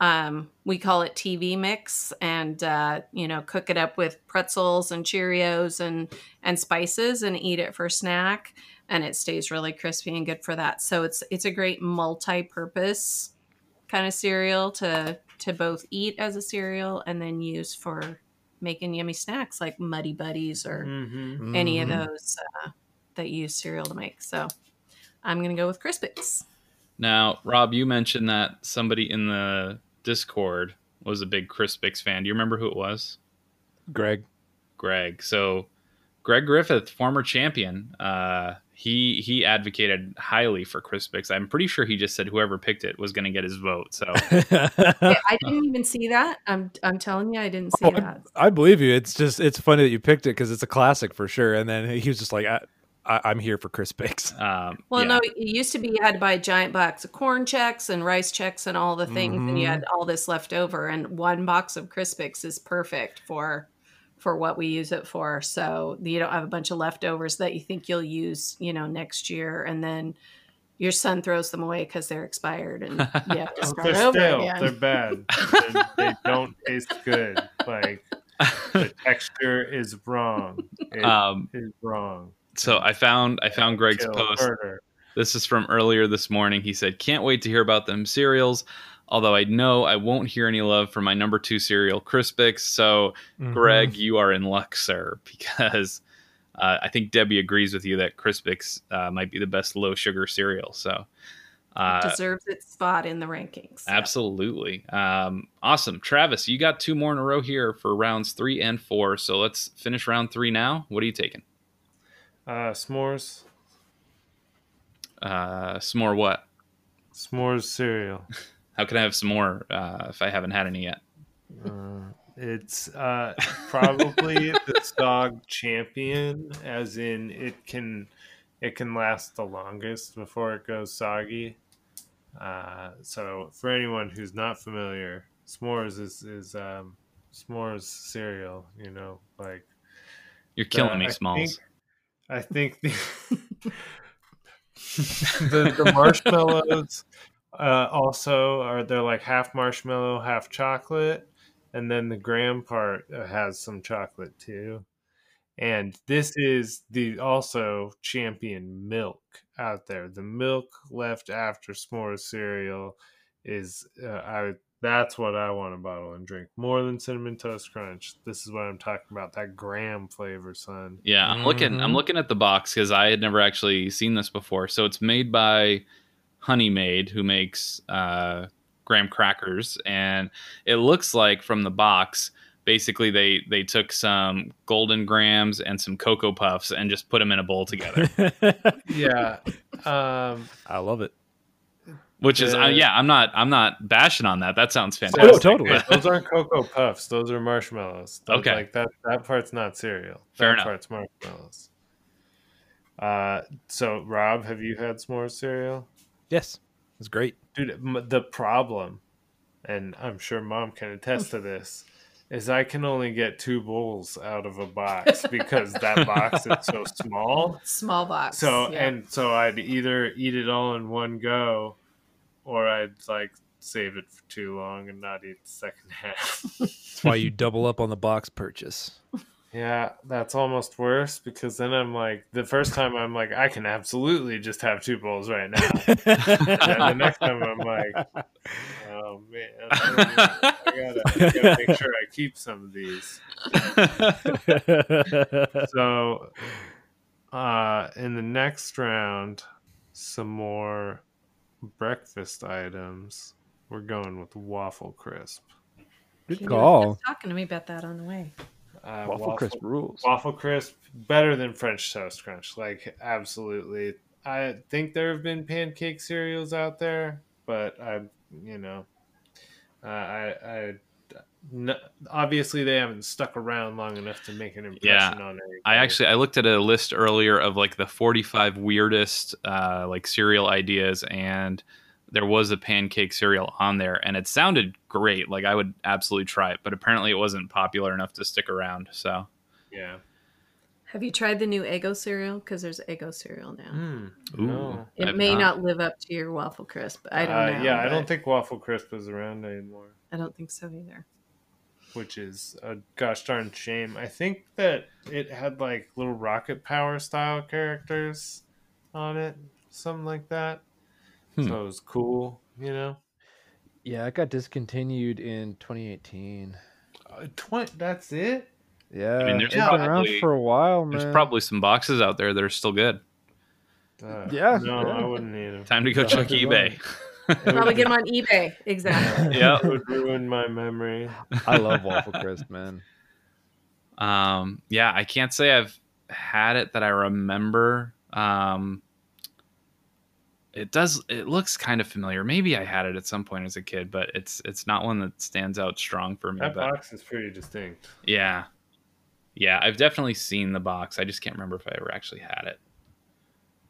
Um, we call it TV mix, and uh, you know, cook it up with pretzels and Cheerios and and spices, and eat it for snack, and it stays really crispy and good for that. So it's it's a great multi-purpose kind of cereal to to both eat as a cereal and then use for making yummy snacks like Muddy Buddies or Mm-hmm. any of Mhm. those uh, that use cereal to make. So I'm going to go with Crispix. now rob you mentioned that somebody in the discord was a big Crispix fan do you remember who it was Greg. greg so greg griffith former champion uh, he he advocated highly for Crispix. i'm pretty sure he just said whoever picked it was going to get his vote so I didn't even see that. I'm I'm telling you, I didn't see Oh, I, that. I believe you. It's just it's funny that you picked it because it's a classic for sure. And then he was just like, I, I, "I'm here for Crispix." um, Well, yeah. no, it used to be you had to buy a giant box of Corn Chex and Rice Chex and all the things, and you had all this left over. And one box of Crispix is perfect for for what we use it for. So you don't have a bunch of leftovers that you think you'll use, you know, next year, and then your son throws them away because they're expired, and you have to start they're over stale. again. They're bad. They're, they don't taste good. Like the texture is wrong. It is um, wrong. So I found I found Greg's Kill, post. murder. This is from earlier this morning. He said, "Can't wait to hear about them cereals." Although I know I won't hear any love for my number two cereal, Crispix. So, Mm-hmm. Greg, you are in luck, sir, because uh, I think Debbie agrees with you that Crispix uh, might be the best low sugar cereal. So, uh, deserves its spot in the rankings. So. Absolutely. Um, awesome. Travis, you got two more in a row here for rounds three and four. So let's finish round three now. What are you taking? Uh, s'mores. Uh, some more what? S'mores cereal. How can I have some more uh, if I haven't had any yet? Uh, it's uh, probably the Stog champion, as in it can it can last the longest before it goes soggy. Uh, so for anyone who's not familiar, s'mores is is um, s'mores cereal. You know, like You're killing Uh, me, Smalls. I think the the, the marshmallows uh, also are they're like half marshmallow, half chocolate, and then the graham part uh, has some chocolate too. And this is the also champion milk out there. The milk left after s'mores cereal is uh, I that's what I want to bottle and drink more than cinnamon toast crunch. This is what I'm talking about. That graham flavor, son. Yeah, I'm looking. I'm Mhm. looking at the box because I had never actually seen this before. So it's made by Honey Maid, who makes uh, graham crackers, and it looks like from the box, basically they they took some Golden Grahams and some cocoa puffs and just put them in a bowl together. Yeah. Um, I love it. Which is, uh, The- yeah, I'm not I'm not bashing on that. That sounds fantastic. Oh, fantastic. totally. Those aren't cocoa puffs. Those are marshmallows. Those- Okay. like that. That part's not cereal. Fair that enough. part's marshmallows. Uh, so Rob, have you had s'more cereal, Yes, it's great. dude? The problem, and I'm sure Mom can attest to this, is I can only get two bowls out of a box because that box is so small. Small box. So yeah. and so I'd either eat it all in one go, or I'd like save it for too long and not eat the second half. That's why you double up on the box purchase. Yeah, that's almost worse because then I'm like, the first time I'm like, I can absolutely just have two bowls right now. and the next time I'm like, oh man, I, gotta, I gotta make sure I keep some of these. So, uh, in the next round, some more breakfast items. We're going with waffle crisp. Good call. talking to me about that on the way. Uh, Waffle crisp rules. Waffle crisp better than French toast crunch. Like absolutely. I think there have been pancake cereals out there, but I, you know, uh, I, I, n- obviously they haven't stuck around long enough to make an impression on anybody. I actually I looked at a list earlier of like the 45 weirdest uh, like cereal ideas, and there was a pancake cereal on there, and it sounded great. Like I would absolutely try it, but apparently it wasn't popular enough to stick around. So yeah. Have you tried the new Eggo cereal? Because there's Eggo cereal now. Mm, Ooh. no. It I've may not. not. live up to your waffle crisp. I don't Uh, know. Yeah, I don't think waffle crisp is around anymore. I don't think so either. which is a gosh darn shame. I think that it had like little rocket power style characters on it, something like that. Hmm. So it was cool, you know. Yeah, it got discontinued in 2018. Uh, twen- that's it. Yeah, I mean, there's it's been around for a while, man. there's probably some boxes out there that are still good. Uh, Yeah, no, yeah. I wouldn't need them. Time to go Yeah, check eBay. Probably get them on eBay. Exactly. yeah. It would ruin my memory. I love waffle crisp, man. Um, yeah, I can't say I've had it that I remember. Um, it does. It looks kind of familiar. Maybe I had it at some point as a kid, but it's it's not one that stands out strong for me. That but box is pretty distinct. yeah, yeah, I've definitely seen the box. I just can't remember if I ever actually had it.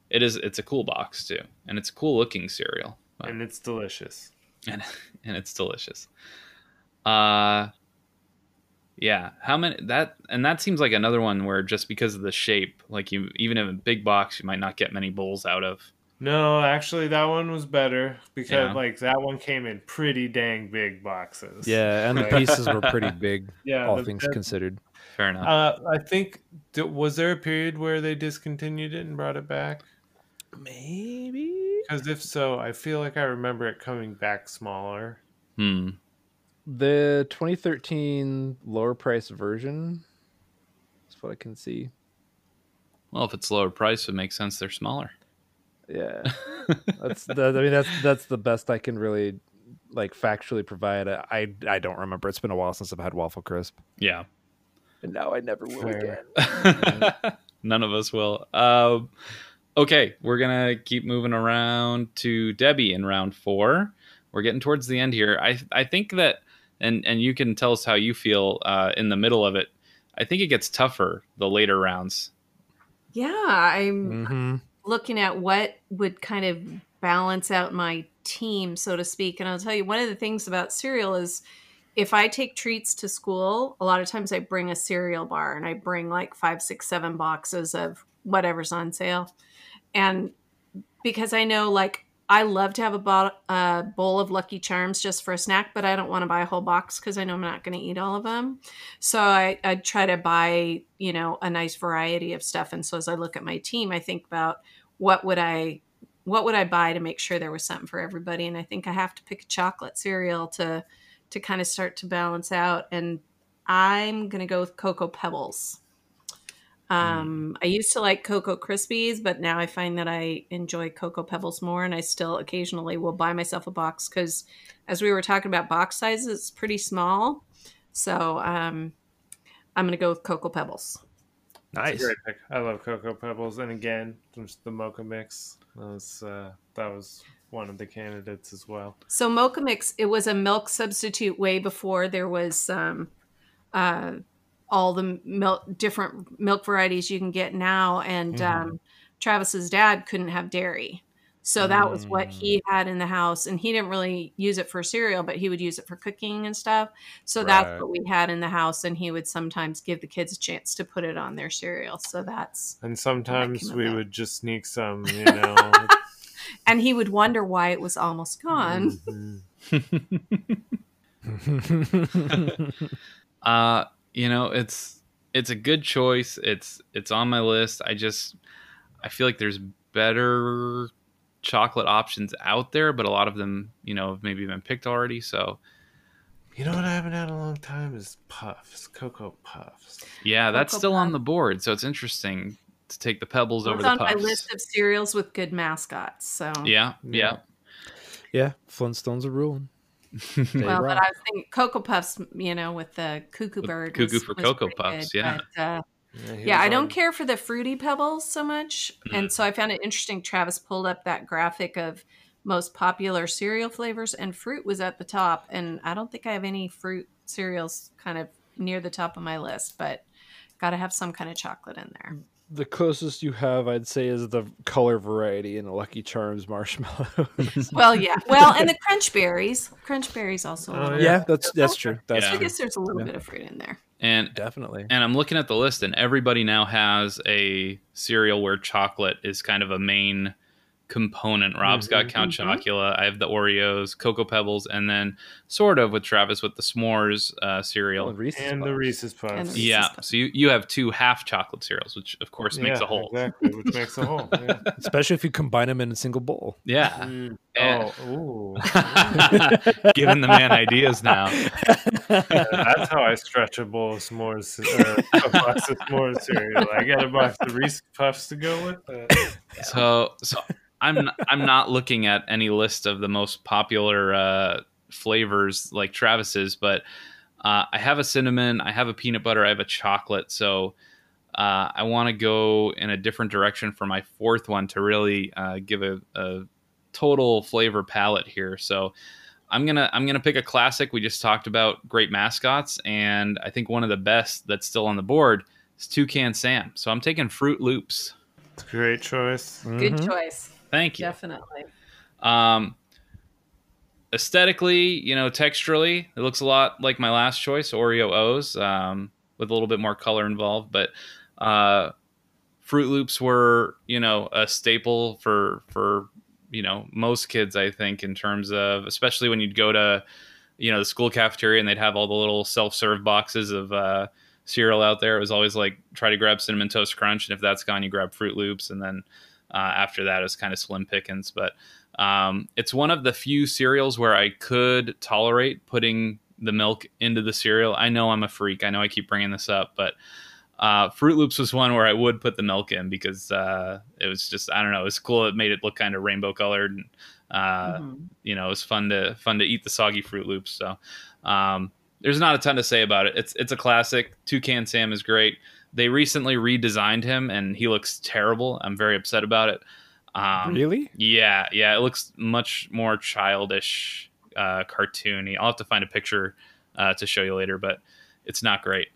It is. It's a cool box too, and it's a cool looking cereal, Wow. And it's delicious. and and it's delicious. Uh yeah, how many that and that seems like another one where just because of the shape, like you even in a big box, you might not get many bowls out of. No, actually, that one was better because Yeah. like that one came in pretty dang big boxes. Yeah, and the pieces were pretty big, yeah. all the- things the- considered. Fair enough. Uh, I think was there a period where they discontinued it and brought it back? Maybe Because if so, I feel like I remember it coming back smaller. hmm. the 2013 lower price version. That's what I can see. Well, if it's lower price, it makes sense they're smaller. Yeah, that's the, I mean that's that's the best I can really like factually provide. I I don't remember. It's been a while since I've had waffle crisp, Yeah. And now I never will Fair. again. None of us will. Um, okay, we're gonna keep moving around to Debbie in round four. We're getting towards the end here. I I think that, and and you can tell us how you feel uh, in the middle of it. I think it gets tougher the later rounds. Yeah, I'm Mm-hmm. looking at what would kind of balance out my team, so to speak. And I'll tell you, one of the things about cereal is if I take treats to school, a lot of times I bring a cereal bar and I bring like five, six, seven boxes of whatever's on sale. And because I know, like, I love to have a bo- uh, bowl of Lucky Charms just for a snack, but I don't want to buy a whole box because I know I'm not going to eat all of them. So I, I try to buy, you know, a nice variety of stuff. And so as I look at my team, I think about what would I what would I buy to make sure there was something for everybody. And I think I have to pick a chocolate cereal to to kind of start to balance out. And I'm gonna go with Cocoa Pebbles. Um, I used to like Cocoa Krispies, but now I find that I enjoy Cocoa Pebbles more, and I still occasionally will buy myself a box because, as we were talking about box sizes, it's pretty small. So um, I'm going to go with Cocoa Pebbles. Nice. Great pick. I love Cocoa Pebbles, and again, just the mocha mix. That was uh, that was one of the candidates as well. So Mocha Mix, it was a milk substitute way before there was um, uh, all the milk, different milk varieties you can get now. And Mhm. um, Travis's dad couldn't have dairy, so that was what he had in the house. And he didn't really use it for cereal, but he would use it for cooking and stuff. So Right. that's what we had in the house. And he would sometimes give the kids a chance to put it on their cereal. So that's And sometimes we would just sneak some, you know. and he would wonder why it was almost gone. Mhm. Uh, you know, it's it's a good choice. It's it's on my list. I just I feel like there's better chocolate options out there, but a lot of them, you know, have maybe been picked already. So You know what I haven't had in a long time is puffs, cocoa puffs. yeah, that's Cocoa still on the board. So it's interesting to take the pebbles over the floor. It's the on my list of cereals with good mascots. So Yeah, yeah. yeah, Flintstones are ruling. They Well, but. I was thinking Cocoa Puffs, you know, with the cuckoo With bird. Cuckoo was- for was Cocoa Puffs, good, yeah. But, uh, he yeah, was I don't care for the fruity pebbles so much, Mm. and so I found it interesting. Travis pulled up that graphic of most popular cereal flavors, and fruit was at the top. And I don't think I have any fruit cereals kind of near the top of my list, but got to have some kind of chocolate in there. The closest you have, I'd say, is the color variety in the Lucky Charms marshmallows. Well, yeah, well, and the crunch berries, crunch berries also. a Oh, yeah, that's that's true. That's Yeah. I guess there's a little Yeah. bit of fruit in there. And Definitely. and I'm looking at the list, and everybody now has a cereal where chocolate is kind of a main component. Rob's got Mhm, Count mhm. Chocula. I have the Oreos, Cocoa Pebbles, and then sort of with Travis with the S'mores uh, cereal. Oh, and Reese's and the Reese's Puffs. And the Reese's yeah, Puffs. so you, you have two half chocolate cereals, which of course makes a whole. Exactly, which makes a whole. Yeah. especially if you combine them in a single bowl. Yeah, Mm. And- Oh, giving the man ideas now. Yeah, that's how I stretch a bowl of s'mores or a box of s'mores cereal. I got a box of Reese's Puffs to go with it. So so I'm I'm not looking at any list of the most popular uh, flavors like Travis's, but uh, I have a cinnamon, I have a peanut butter, I have a chocolate. So uh, I want to go in a different direction for my fourth one to really uh, give a, a total flavor palette here. So I'm gonna I'm gonna pick a classic. We just talked about great mascots, and I think one of the best that's still on the board is Toucan Sam. So I'm taking Froot Loops. It's a great choice. Good Mhm. choice, Thank you. definitely. Um, aesthetically, you know, texturally, it looks a lot like my last choice, Oreo O's, um, with a little bit more color involved. But uh, Froot Loops were, you know, a staple for for you know most kids. I think in terms of, especially when you'd go to, you know, the school cafeteria and they'd have all the little self serve boxes of. Uh, cereal out there it was always like try to grab cinnamon toast crunch and if that's gone you grab froot loops and then uh, after that it was kind of slim pickings but um, it's one of the few cereals where I could tolerate putting the milk into the cereal. I know I'm a freak. I know I keep bringing this up, but uh, Froot Loops was one where I would put the milk in because uh, it was just I don't know. It was cool. It made it look kind of rainbow colored, and uh, Mhm. you know it was fun to fun to eat the soggy Froot Loops. So um, there's not a ton to say about it. It's it's a classic. Toucan Sam is great. They recently redesigned him, and he looks terrible. I'm very upset about it. Um, really? yeah, yeah, it looks much more childish, uh, cartoony. I'll have to find a picture uh, to show you later, but it's not great.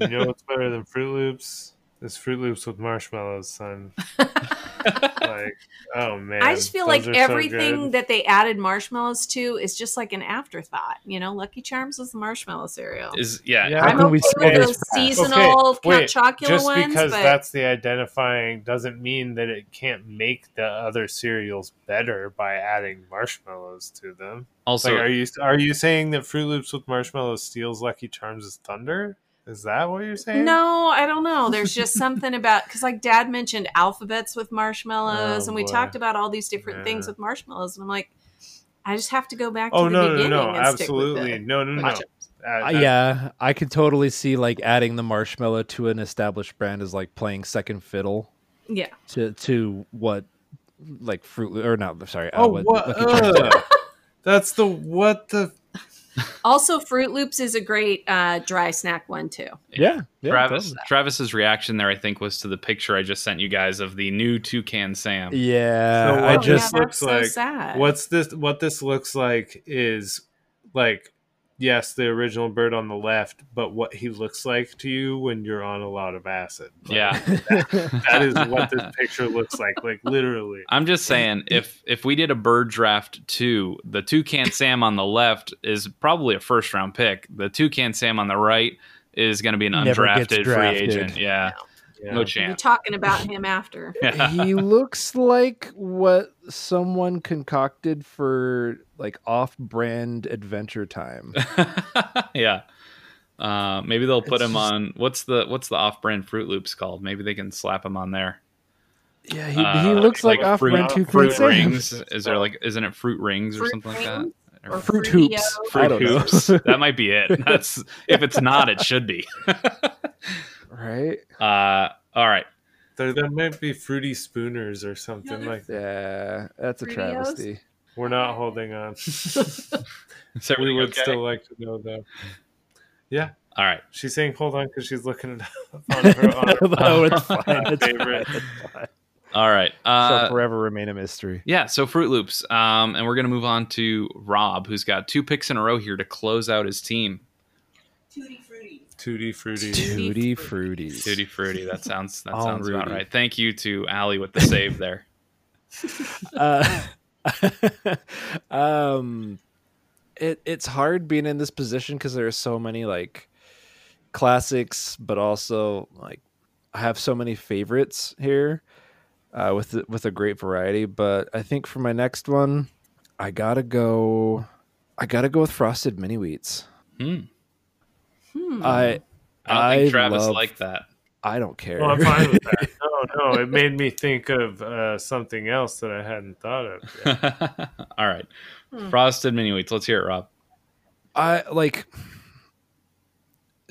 You know what's better than Froot Loops? It's Froot Loops with marshmallows, son. like, oh man. I just feel those like are so everything that they added marshmallows to is just like an afterthought. You know, Lucky Charms was the marshmallow cereal. Is yeah, Yeah. I'm can we okay say with those fast? seasonal Okay, wait, Count Chocula just ones, because but that's the identifying doesn't mean that it can't make the other cereals better by adding marshmallows to them. Also, like, are you are you saying that Froot Loops with marshmallows steals Lucky Charms' thunder? Is that what you're saying? no, I don't know. There's just something about because like Dad mentioned alphabets with marshmallows, Oh, and we boy. talked about all these different things with marshmallows, and I'm like, I just have to go back to Oh the no, no, beginning no, and stick with absolutely, the no, no, no, Lucky Uh, yeah, I could totally see like adding the marshmallow to an established brand is like playing second fiddle Yeah. to to what like fruit or not sorry uh, Oh, what, what? Lucky Charms. That's the what the Also, Froot Loops is a great uh, dry snack one too. yeah, yeah Travis totally. Travis's reaction there, I think, was to the picture I just sent you guys of the new Toucan Sam. yeah So I just yeah, looks so like- sad. what's this what this looks like is like yes the original bird on the left but what he looks like to you when you're on a lot of acid Like, Yeah, that is what this picture looks like like literally I'm just saying, if if we did a bird draft two, the Toucan Sam on the left is probably a first round pick. The Toucan Sam on the right is going to be an Never undrafted free agent. Yeah, Yeah. No We're chance. talking about him after. he looks like what someone concocted for like off-brand adventure time yeah. Uh, maybe they'll put It's him just- on what's the what's the off-brand Froot Loops called? Maybe they can slap him on there. yeah he, Uh, he looks like, like off-brand fruit- two Fruit Fruit rings. Is there like isn't it fruit rings or Fruit something like that? Or or Fruit Hoops. Fruit hoops. that might be it. That's if it's not, it should be. Right uh, all right. there, there might be fruity spooners or something they're- like yeah that's a Fruitios? travesty we're not holding on so we would okay? still like to know though yeah All right. she's saying hold on because she's looking it up on her, on her oh it's fine it's favorite. fine, it's fine. All right. Uh, Shall forever remain a mystery Yeah, so Froot Loops. Um, and we're going to move on to Rob, who's got two picks in a row here to close out his team. tutti frutti Tutti Tutti fruities. Tutti Fruity. That sounds that On sounds about Rudy. right. Thank you to Allie with the save there. Uh, um, it it's hard being in this position because there are so many like classics, but also like I have so many favorites here uh, with with a great variety. But I think for my next one, I gotta go. I gotta go with frosted mini wheats. Hmm. Hmm. I I don't think I Travis love- liked that. I don't care. well i'm fine with that no no it made me think of uh, something else that i hadn't thought of yet. All right. Hmm. Frosted mini wheats. Let's hear it, Rob. I like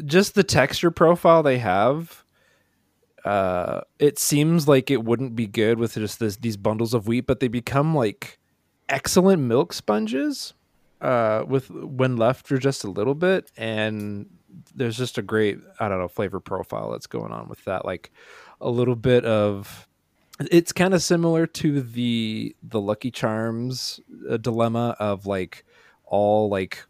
just the texture profile they have. Uh, it seems like it wouldn't be good with just this, these bundles of wheat, but they become like excellent milk sponges. Uh, with when left for just a little bit, and there's just a great I don't know flavor profile that's going on with that. Like a little bit of it's kind of similar to the the Lucky Charms uh, dilemma of like all like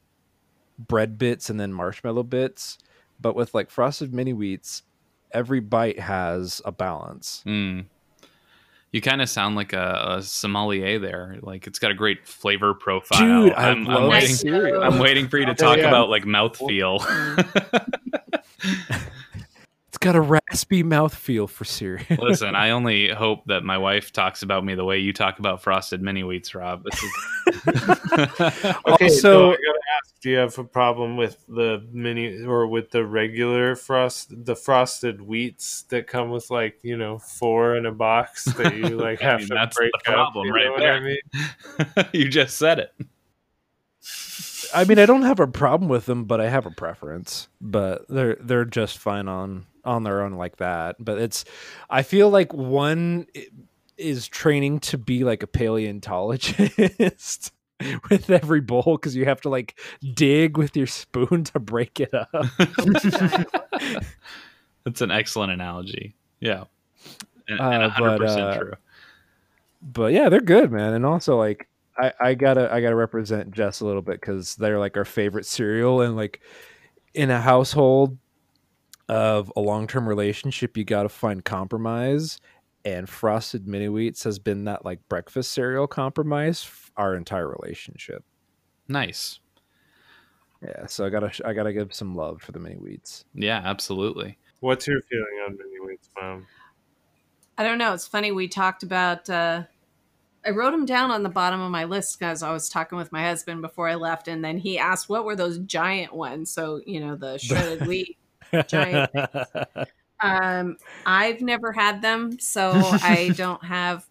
bread bits and then marshmallow bits, but with like frosted mini wheats, every bite has a balance. Hmm. You kind of sound like a, a sommelier there. Like it's got a great flavor profile. Dude, I'm, I'm waiting. I'm waiting for you to Oh, talk yeah. about like mouthfeel. It's got a raspy mouth feel for cereal. Listen, I only hope that my wife talks about me the way you talk about frosted mini wheats, Rob. This is Okay, Also- so I gotta ask: Do you have a problem with the mini or with the regular frost, the frosted wheats that come with like you know four in a box that you like I have mean, to that's break the up? problem you right there. I mean? you just said it. I mean, I don't have a problem with them, but I have a preference. But they're they're just fine on on their own like that. But it's I feel like one is training to be like a paleontologist with every bowl because you have to like dig with your spoon to break it up. That's an excellent analogy. Yeah. And, Uh, and 100% uh, true. but yeah, they're good, man. And also like I, I gotta I gotta represent Jess a little bit because they're like our favorite cereal and like in a household of a long term relationship, you gotta find compromise. And frosted mini wheats has been that like breakfast cereal compromise f- our entire relationship. Nice. Yeah, so I gotta I gotta give some love for the mini wheats. Yeah, absolutely. What's your feeling on mini wheats, mom? I don't know. It's funny. We talked about. Uh, I wrote them down on the bottom of my list because I was talking with my husband before I left, and then he asked, "What were those giant ones?" So you know, the shredded wheat. Giant Um, I've never had them, so I don't have.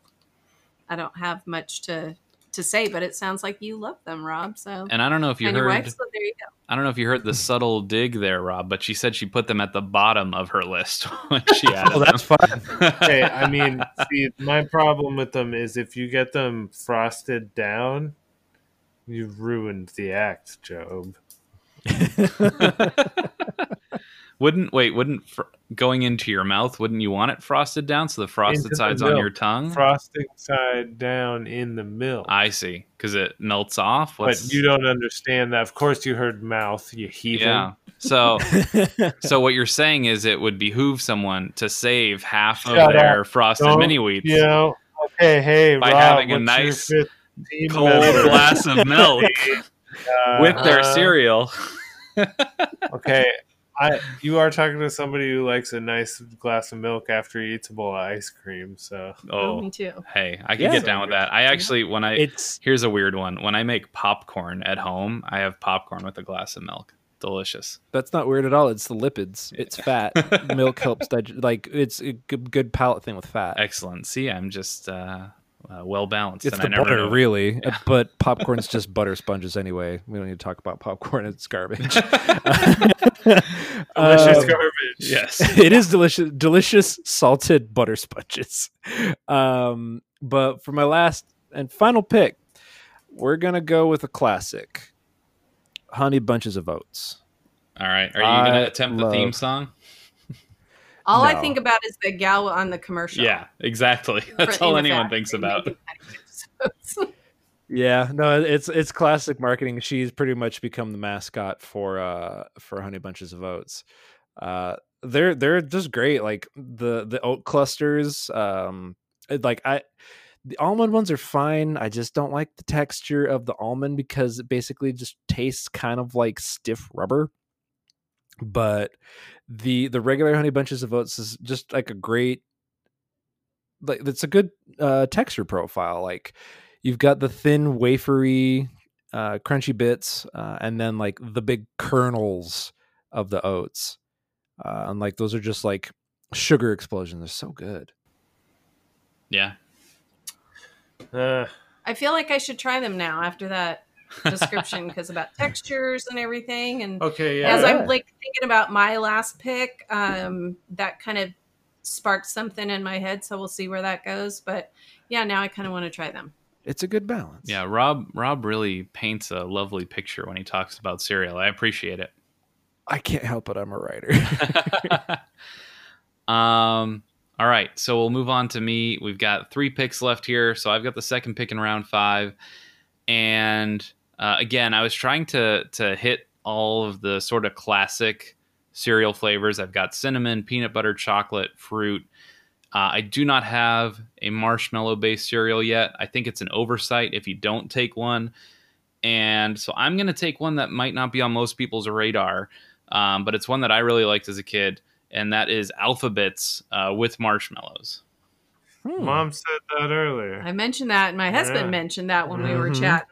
I don't have much to to say, but it sounds like you love them, Rob. So And I don't know if you and your heard wife, so there you go. I don't know if you heard the subtle dig there, Rob, but she said she put them at the bottom of her list when she added Oh, that's fine. them. Okay, I mean, see, my problem with them is if you get them frosted down, you've ruined the act, Job. Wouldn't wait? Wouldn't fr- going into your mouth? Wouldn't you want it frosted down so the frosted Into the side's on your tongue? Frosting side down in the milk. I see, because it melts off. but you don't understand that. Of course, you heard mouth, you heathen. yeah. So, so what you're saying is it would behoove someone to save half of Shut their frosted Don't, mini wheats You know, okay, hey, By Rob, having a nice your cold member? glass of milk with their Uh, cereal. Okay, I you are talking to somebody who likes a nice glass of milk after he eats a bowl of ice cream. So Oh, me too. hey, I can Yeah. get down with that. I actually, when I it's here's a weird one. When I make popcorn at home, I have popcorn with a glass of milk. Delicious. that's not weird at all. It's the lipids. It's fat. Milk helps dig- like it's a good, good palate thing with fat. Excellent. See, I'm just uh, uh, well balanced. It's and the I never butter, know. really. Uh, But popcorn's just butter sponges anyway. We don't need to talk about popcorn. It's garbage. delicious Um, garbage. Yes. it is delicious, delicious salted butter sponges. Um, but for my last and final pick, we're gonna go with a classic, "Honey Bunches of Oats." All right. Are you I to attempt the theme song? All I think about is the gal on the commercial. Yeah, exactly. That's all anyone factory thinks about. Yeah, no, it's it's classic marketing. She's pretty much become the mascot for uh for Honey Bunches of Oats. Uh, they're they're just great. Like the the oat clusters. Um, like I. The almond ones are fine. I just don't like the texture of the almond because it basically just tastes kind of like stiff rubber. But the the regular honey bunches of oats is just like a great like it's a good uh texture profile. Like you've got the thin wafery uh crunchy bits uh, and then like the big kernels of the oats. Uh and like those are just like sugar explosions. They're so good. Yeah. Uh, I feel like I should try them now after that description because about textures and everything. And okay, yeah. as Yeah. I'm like thinking about my last pick, um, that kind of sparked something in my head. So we'll see where that goes. But yeah, now I kind of want to try them. It's a good balance. Yeah, Rob Rob really paints a lovely picture when he talks about cereal. I appreciate it. I can't help it. I'm a writer. um all right, so we'll move on to me. We've got three picks left here. So I've got the second pick in round five. And uh, again, I was trying to to hit all of the sort of classic cereal flavors. I've got cinnamon, peanut butter, chocolate, fruit. Uh, I do not have a marshmallow based cereal yet. I think it's an oversight if you don't take one. And so I'm going to take one that might not be on most people's radar, um, but it's one that I really liked as a kid, and that is Alphabets uh, with marshmallows. Hmm. Mom said that earlier. I mentioned that, and my husband Yeah. mentioned that when we were Mhm. chatting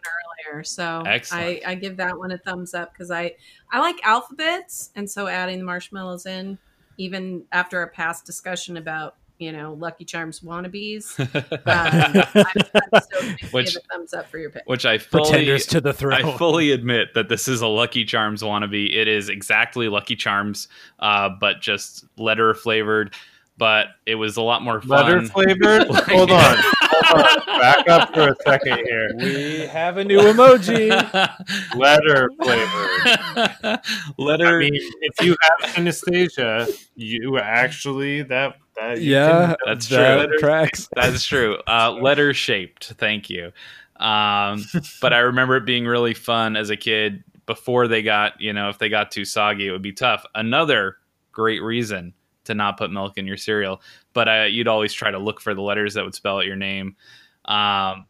earlier. So I, I give that one a thumbs up because I I like alphabets, and so adding the marshmallows in, even after a past discussion about you know Lucky Charms wannabes, um, I'm, I'm still going to Which- give a thumbs up for your pick. Which I fully, Pretenders to the throne. I fully admit that this is a Lucky Charms wannabe. It is exactly Lucky Charms, uh, but just letter flavored. But it was a lot more fun. Letter flavored? Hold on. Hold on. Back up for a second here. we have a new emoji. Letter flavored. letter. I mean, if you have synesthesia, you actually that that you yeah, can- That's that true. Tracks. That's true. Uh, letter shaped. Thank you. Um, but I remember it being really fun as a kid. Before they got, you know, if they got too soggy, it would be tough. Another great reason to not put milk in your cereal. But uh, you'd always try to look for the letters that would spell out your name. Um,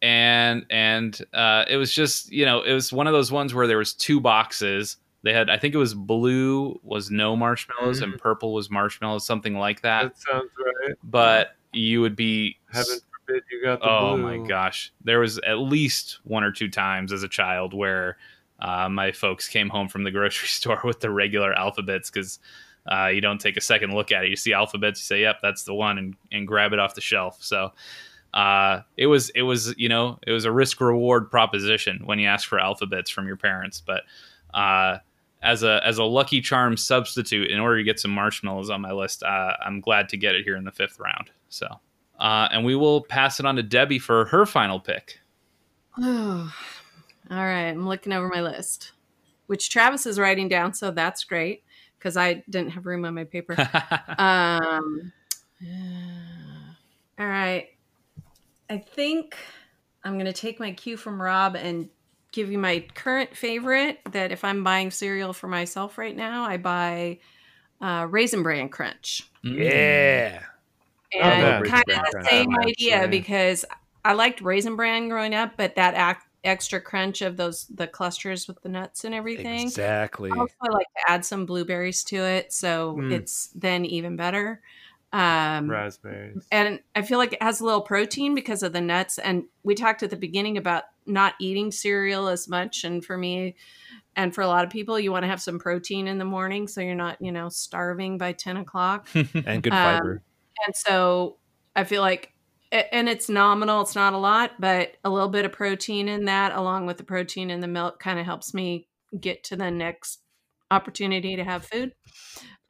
and and uh, it was just, you know, it was one of those ones where there was two boxes. They had, I think it was blue was no marshmallows and purple was marshmallows, something like that. That sounds right. But you would be Heaven forbid you got the oh blue. my gosh there was at least one or two times as a child where uh, my folks came home from the grocery store with the regular alphabets because uh, you don't take a second look at it you see alphabets you say yep that's the one and, and grab it off the shelf so uh, it was it was you know it was a risk reward proposition when you ask for alphabets from your parents. But uh, as a as a Lucky Charm substitute, in order to get some marshmallows on my list, uh, I'm glad to get it here in the fifth round. So, uh, and we will pass it on to Debbie for her final pick. All right. I'm looking over my list, which Travis is writing down, so that's great because I didn't have room on my paper. um, all right. I think I'm going to take my cue from Rob and give you my current favorite. That if I'm buying cereal for myself right now, I buy uh, Raisin Bran Crunch. Mm. Yeah. And that. kind of the same idea yeah. because I liked Raisin Bran growing up, but that ac- extra crunch of those the clusters with the nuts and everything. Exactly. Also, I like to add some blueberries to it, so Mm. it's then even better. Um, Raspberries. and I feel like it has a little protein because of the nuts. And we talked at the beginning about not eating cereal as much. And for me, and for a lot of people, you want to have some protein in the morning so you're not, you know, starving by 10 o'clock. And good Um, fiber. and so I feel like, and it's nominal, it's not a lot, but a little bit of protein in that, along with the protein in the milk, kind of helps me get to the next opportunity to have food.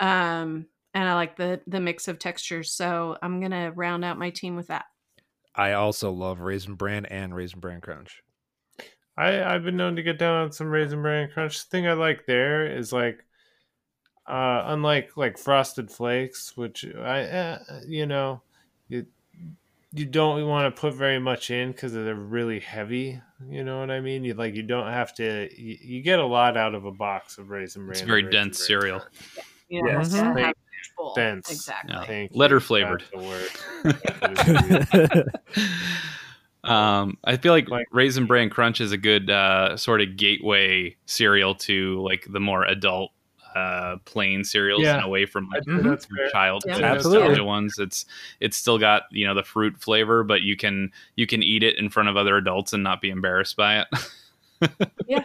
Um, and I like the the mix of textures, so I'm gonna round out my team with that. I also love Raisin Bran and Raisin Bran Crunch. I I've been known to get down on some raisin bran crunch. The thing I like there is like, uh, unlike like frosted flakes, which I uh, you know, you you don't want to put very much in because they're really heavy. You know what I mean? You like you don't have to. You, you get a lot out of a box of raisin bran. It's very dense Bran cereal. Crunch. You know, Yes. so I Thank- have a huge bowl. dense. Exactly. Yeah. Thank Letter flavored. That's the word. um, I feel like, Like- Raisin Bran Crunch is a good uh, sort of gateway cereal to like the more adult uh, plain cereals Yeah. and away from like I'd say the that's fair. child Yeah. Nostalgia ones. It's it's still got you know the fruit flavor, but you can you can eat it in front of other adults and not be embarrassed by it. Yeah,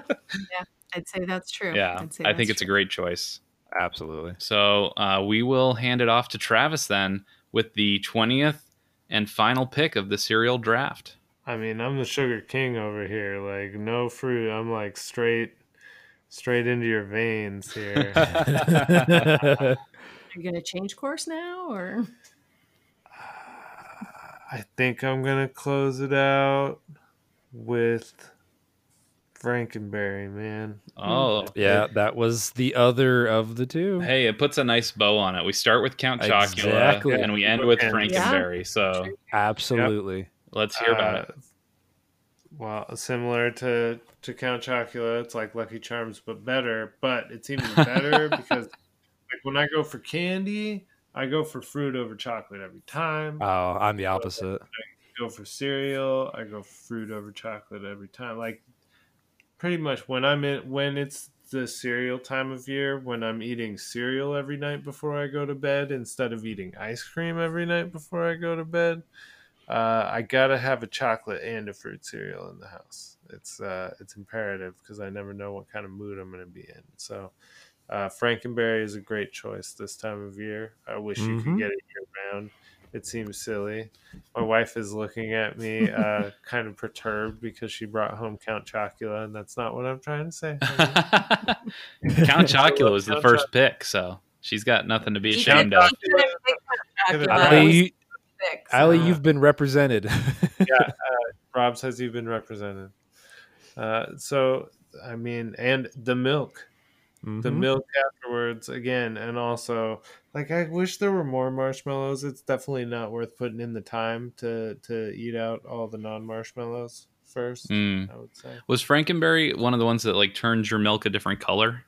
yeah. I'd say that's true. yeah, I'd say I think that's it's a great choice. Absolutely. So uh, we will hand it off to Travis then with the twentieth and final pick of the cereal draft. I mean, I'm the sugar king over here. Like no fruit. I'm like straight, straight into your veins here. Are you gonna change course now, or I think I'm gonna close it out with Frankenberry, man. Oh, hmm. yeah, that was the other of the two. Hey, it puts a nice bow on it. We start with Count Chocula Exactly. and we end with Yeah. Frankenberry. So Absolutely. let's hear about uh, it. Well, similar to to Count Chocula, it's like Lucky Charms, but better. But it's even better because, like, when I go for candy, I go for fruit over chocolate every time. Oh, I'm the opposite. I go for cereal. I go fruit over chocolate every time. Like pretty much when I'm in when it's the cereal time of year, when I'm eating cereal every night before I go to bed instead of eating ice cream every night before I go to bed, uh, I gotta have a chocolate and a fruit cereal in the house. It's uh, it's imperative because I never know what kind of mood I'm gonna be in. So. Uh, Frankenberry is a great choice this time of year. I wish you could Mhm. get it year round. It seems silly. My wife is looking at me, uh, kind of perturbed because she brought home Count Chocula, and that's not what I'm trying to say. Count Chocula was the Count first pick, so she's got nothing to be ashamed of. You could've picked Could've- Chocula. Ali, you, six, Ali, so- you've been represented. yeah, uh, Rob says you've been represented. Uh, so, I mean, and the milk, the Mhm. milk afterwards again, and also like I wish there were more marshmallows. It's definitely not worth putting in the time to to eat out all the non marshmallows first. Mm. I would say. Was Frankenberry one of the ones that like turns your milk a different color?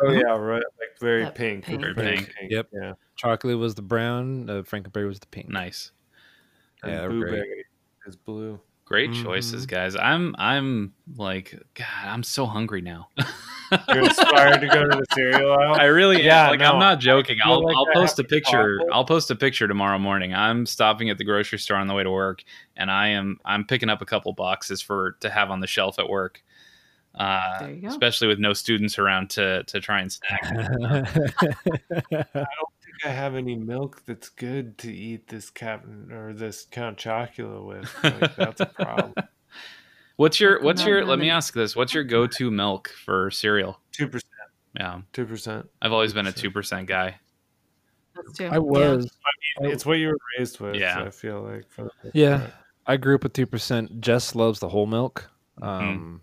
Oh yeah, right. Like very That pink. pink. Very pink. Yep. Yeah. Chocolate was the brown. Uh, Frankenberry was the pink. Nice. And Yeah, they great. blueberry is blue. Great Mhm. choices, guys. I'm I'm like God, I'm so hungry now. You're inspired to go to the cereal aisle. I really Yeah, am. Like no, I'm not joking. I'll like I'll post a picture. I'll post a picture tomorrow morning. I'm stopping at the grocery store on the way to work, and I am I'm picking up a couple boxes for to have on the shelf at work. Uh, There you go. especially with no students around to to try and snack. I don't think I have any milk that's good to eat this Captain or this Count Chocula with. Like, that's a problem. What's your what's your let me ask this. What's your go-to milk for cereal? Two percent. Yeah. Two percent. I've always been a 2% guy. That's. I was. I- It's what you were raised with. Yeah. I feel like. For Yeah, part. I grew up with two percent. Jess loves the whole milk, Mm-hmm.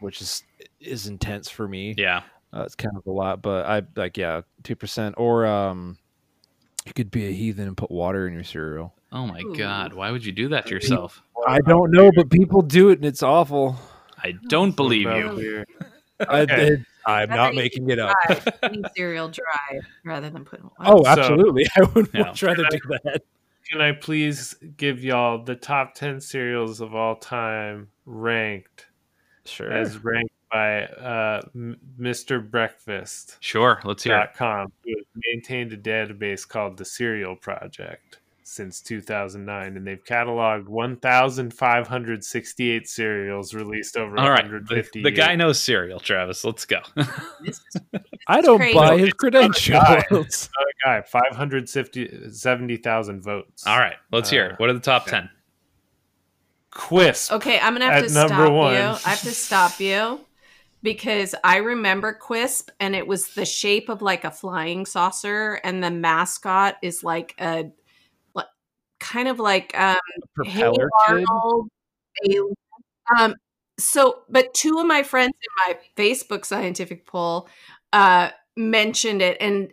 Which is is intense for me. Yeah. Uh, it's kind of a lot, but I like yeah, two percent. Or um, you could be a heathen and put water in your cereal. Oh my Ooh. god, why would you do that to yourself? I don't know, but people do it, and it's awful. I don't What believe you. beer? I, okay. I, am not making it up. dry, eat cereal dry rather than putting. Oh, So- absolutely. I would Yeah. much rather do that. Can I please give y'all the top ten cereals of all time ranked Sure. as ranked by uh, Mr. Breakfast. Sure, let's hear it. dot com who has maintained a database called the Cereal Project since 2009, and they've cataloged 1,568 cereals released over All right. The, 150 the guy years. knows cereal, Travis. Let's go. This is- I don't crazy. buy his guy. credentials. Another guy, 570,000 votes. All right, let's hear Uh, it. What are the top 10? Quisp. Okay, I'm gonna have to stop one. you. I have to stop you because I remember Quisp, and it was the shape of like a flying saucer, and the mascot is like a, like, kind of like um, Hey Propeller. Arnold. Um, so, but two of my friends in my Facebook scientific poll uh, mentioned it, and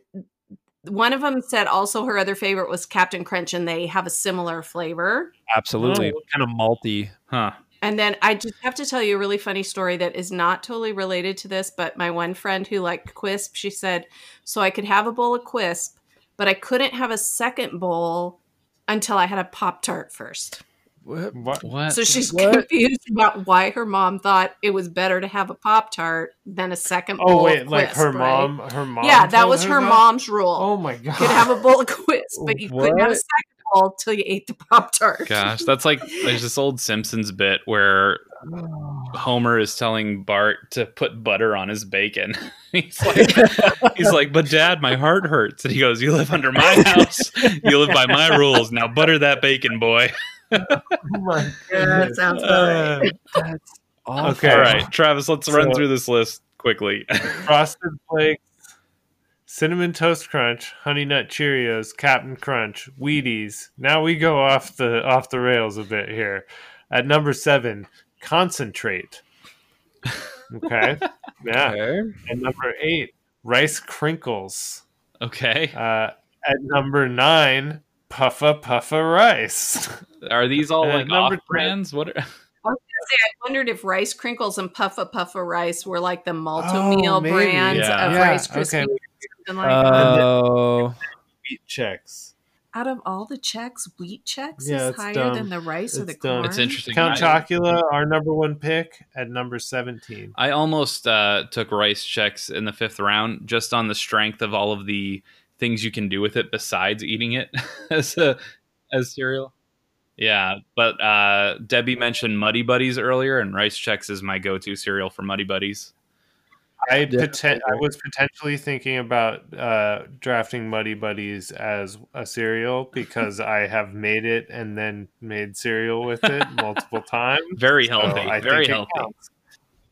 one of them said also her other favorite was Cap'n Crunch, and they have a similar flavor. Absolutely. Oh. Kind of malty. Huh. And then I just have to tell you a really funny story that is not totally related to this, but my one friend who liked Quisp, she said, so I could have a bowl of Quisp, but I couldn't have a second bowl until I had a Pop Tart first. What? What? What? So she's What? confused about why her mom thought it was better to have a Pop Tart than a second oh, bowl. Oh, wait, of like her right? mom? Her mom? Yeah, that was her that? mom's rule. Oh my god. you could have a bowl of Quisp, but you couldn't have a What? second bowl till you ate the Pop Tart. Gosh, that's like there's this old Simpsons bit where Homer is telling Bart to put butter on his bacon. he's like, he's like, but Dad, my heart hurts. And he goes, "You live under my house. You live by my rules. Now butter that bacon, boy." Oh my Yeah, that sounds about right. That's awful. Okay. All right, Travis, let's run through this list quickly. Frosted Flakes, Cinnamon Toast Crunch, Honey Nut Cheerios, Cap'n Crunch, Wheaties. Now we go off the off the rails a bit here. At number seven, Concentrate. Okay, yeah. Okay. At number eight, Rice Krinkles. okay, Uh, at number nine, Puffa Puffa Rice. are these all like number brands? What? Are... I was gonna say, I wondered if Rice Krinkles and Puffa Puffa Rice were like the multi Oh, meal maybe. brands Yeah. of Yeah, Rice Krispies. okay. Like that. Oh, Wheat Chex. Out of all the Chex, Wheat Chex Yeah, is higher dumb. than the rice or the dumb. corn. It's interesting. Count I- Chocula, our number one pick, at number seventeen. I almost uh, took Rice Chex in the fifth round just on the strength of all of the things you can do with it besides eating it as a as cereal. Yeah, but uh, Debbie mentioned Muddy Buddies earlier, and Rice Chex is my go-to cereal for Muddy Buddies. I Yeah. poten- I was potentially thinking about uh, drafting Muddy Buddies as a cereal because I have made it and then made cereal with it multiple times. Very So healthy, I very think it healthy.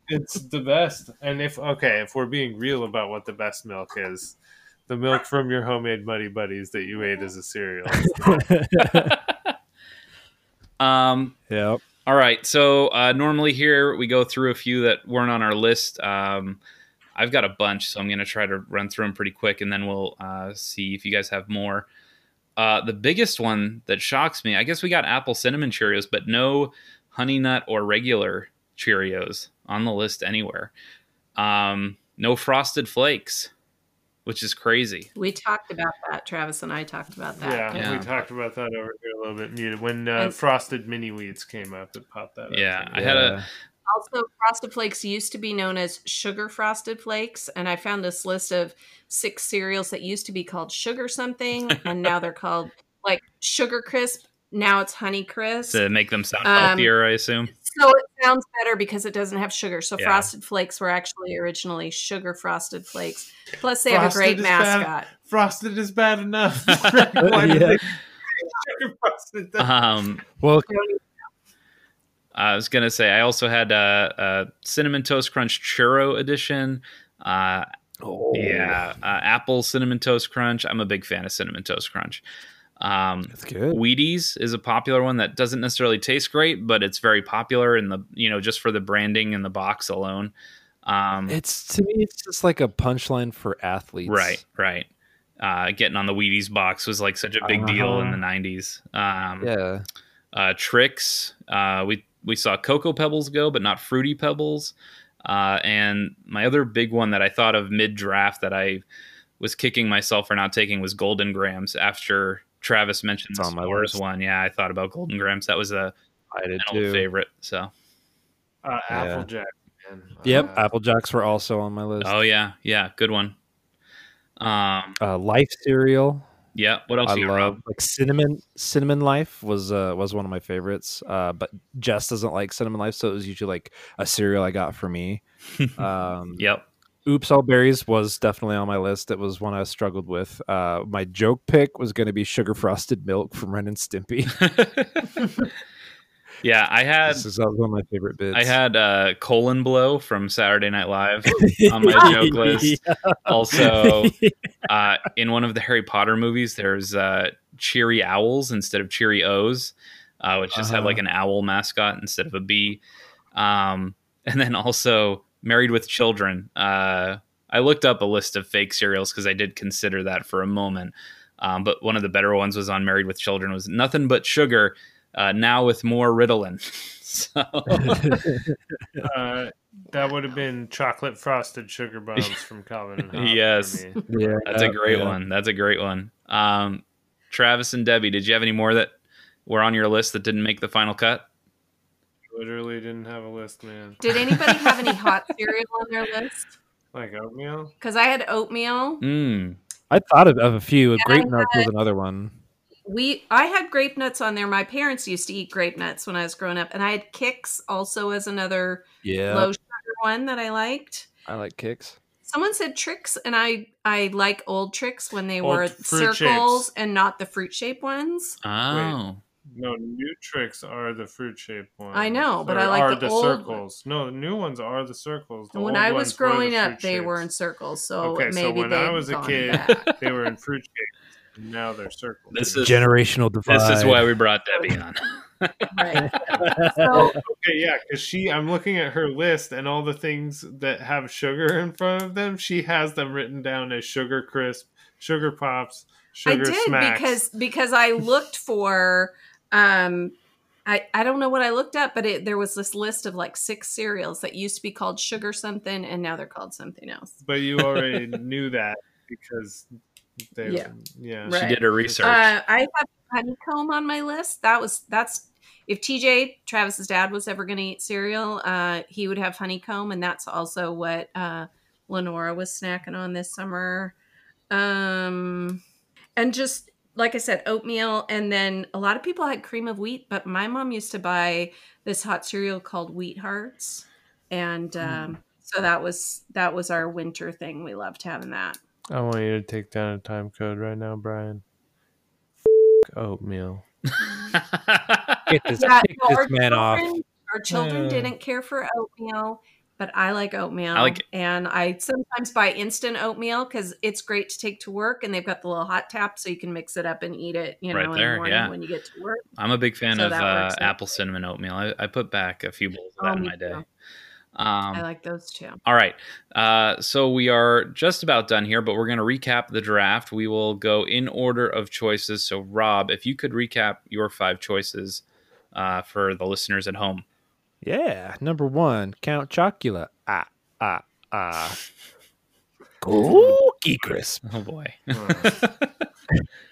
It's the best. And if okay, if we're being real about what the best milk is, the milk from your homemade Muddy Buddies that you ate as a cereal. Um, yep. All right. So uh, normally here we go through a few that weren't on our list. Um, I've got a bunch, so I'm going to try to run through them pretty quick, and then we'll uh, see if you guys have more. Uh, the biggest one that shocks me, I guess we got apple cinnamon Cheerios, but no honey nut or regular Cheerios on the list anywhere. Um, no frosted flakes, which is crazy. we talked about that. Travis and I talked about that. yeah, Yeah. we talked about that over here a little bit muted. When uh, And- frosted mini wheats came up, it popped that. up Yeah, for I me. had a- Also, Frosted Flakes used to be known as Sugar Frosted Flakes, and I found this list of six cereals that used to be called Sugar something, and now they're called like Sugar Crisp. Now it's Honey Crisp. to make them sound Um, healthier, I assume. So it sounds better because it doesn't have sugar. So Yeah. frosted flakes were actually originally sugar frosted flakes. Plus, they have a great is bad. mascot. Frosted is bad enough. Yeah. they sugar frosted? though? Um, Well, I was gonna say I also had a, a cinnamon toast crunch churro edition. Uh, oh, yeah, uh, apple cinnamon toast crunch. I'm a big fan of cinnamon toast crunch. Um, that's good. Wheaties is a popular one that doesn't necessarily taste great, but it's very popular in the you know just for the branding and the box alone. Um, It's to me, it's just like a punchline for athletes. right, right. Uh, getting on the Wheaties box was like such a big deal in Uh-huh. the '90s. Um, Yeah. uh, Trix. Uh, we we saw Cocoa Pebbles go, but not Fruity Pebbles. Uh, and my other big one that I thought of mid draft that I was kicking myself for not taking was Golden Grahams. After Travis mentioned It's the on my s'mores list. one, yeah, I thought about Golden Grahams. That was a I did an old too. favorite. So, Uh, Applejack. Man. Yep, Uh, Apple Jacks were also on my list. oh yeah, yeah, good one. Um, Uh, Life cereal. yeah. What else I you love Rob? like cinnamon. Cinnamon Life was uh, was one of my favorites. Uh, but Jess doesn't like cinnamon life, so it was usually like a cereal I got for me. Um, Yep. Oops, all berries was definitely on my list. It was one I struggled with. Uh, my joke pick was going to be sugar frosted milk from Ren and Stimpy. yeah, I had this is one of my favorite bits. I had uh, colon blow from Saturday Night Live on my joke list. Also, uh, in one of the Harry Potter movies, there's uh, cheery owls instead of cheery O's, uh, which just had Uh-huh. like an owl mascot instead of a bee. Um, and then also Married with Children. Uh, I looked up a list of fake serials because I did consider that for a moment. Um, but one of the better ones was on Married with Children was nothing but sugar. Uh, now with more Ritalin. so uh, that would have been chocolate frosted sugar bombs from Calvin and Hobbes. Yes. yeah, That's a great yeah. one. That's a great one. Um, Travis and Debbie, did you have any more that were on your list that didn't make the final cut? Literally didn't have a list, man. Did anybody have any hot cereal on their list? Like oatmeal. Because I had oatmeal. Mm. I thought of, of a few. I Grape nuts was another one. We I had grape nuts on there. My parents used to eat grape nuts when I was growing up, and I had Kix also as another Yeah, low sugar one that I liked. I like Kix. Someone said Trix, and I I like old Trix when they Old were circles shapes. and not the fruit shape ones. Oh. No, new Trix are the fruit shaped ones. I know, but Or I like are the the, old- circles. No, the new ones are the circles. The when I was ones the growing up, fruit they were in circles, so Okay, so maybe when I was a kid, back. they were in fruit shapes. Now they're circles. This is Generational divide. this is why we brought Debbie on. right. So oh, Okay, yeah, because she, I'm looking at her list and all the things that have sugar in front of them. She has them written down as sugar crisp, sugar pops, sugar I did smacks. because because I looked for um I, I don't know what I looked up, but it, there was this list of like six cereals that used to be called sugar something, and now they're called something else. but you already knew that because they, Yeah. yeah, Right. She did her research. Uh, I have honeycomb on my list. That was that's if TJ Travis's dad was ever going to eat cereal, uh, he would have honeycomb, and that's also what uh, Lenora was snacking on this summer. Um, and just like I said, oatmeal, and then a lot of people had cream of wheat, but my mom used to buy this hot cereal called Wheat Hearts, and um, so that was that was our winter thing. We loved having that. I want you to take down a time code right now, Brian. Oatmeal. Get this, Yeah, kick no, this our man off. children- Our children Uh. didn't care for oatmeal, but I like oatmeal. I like- and I sometimes buy instant oatmeal because it's great to take to work, and they've got the little hot tap, so you can mix it up and eat it. You know, Right in there, the morning yeah. when you get to work. I'm a big fan So of uh, apple cinnamon oatmeal. I, I put back a few bowls of Oh, that in my day. too. Um, I like those too. All right. Uh, so we are just about done here, but we're going to recap the draft. We will go in order of choices. So, Rob, if you could recap your five choices uh, for the listeners at home. Yeah, number one, Count Chocula. Ah, ah, ah. Cookie crisp. Oh, boy.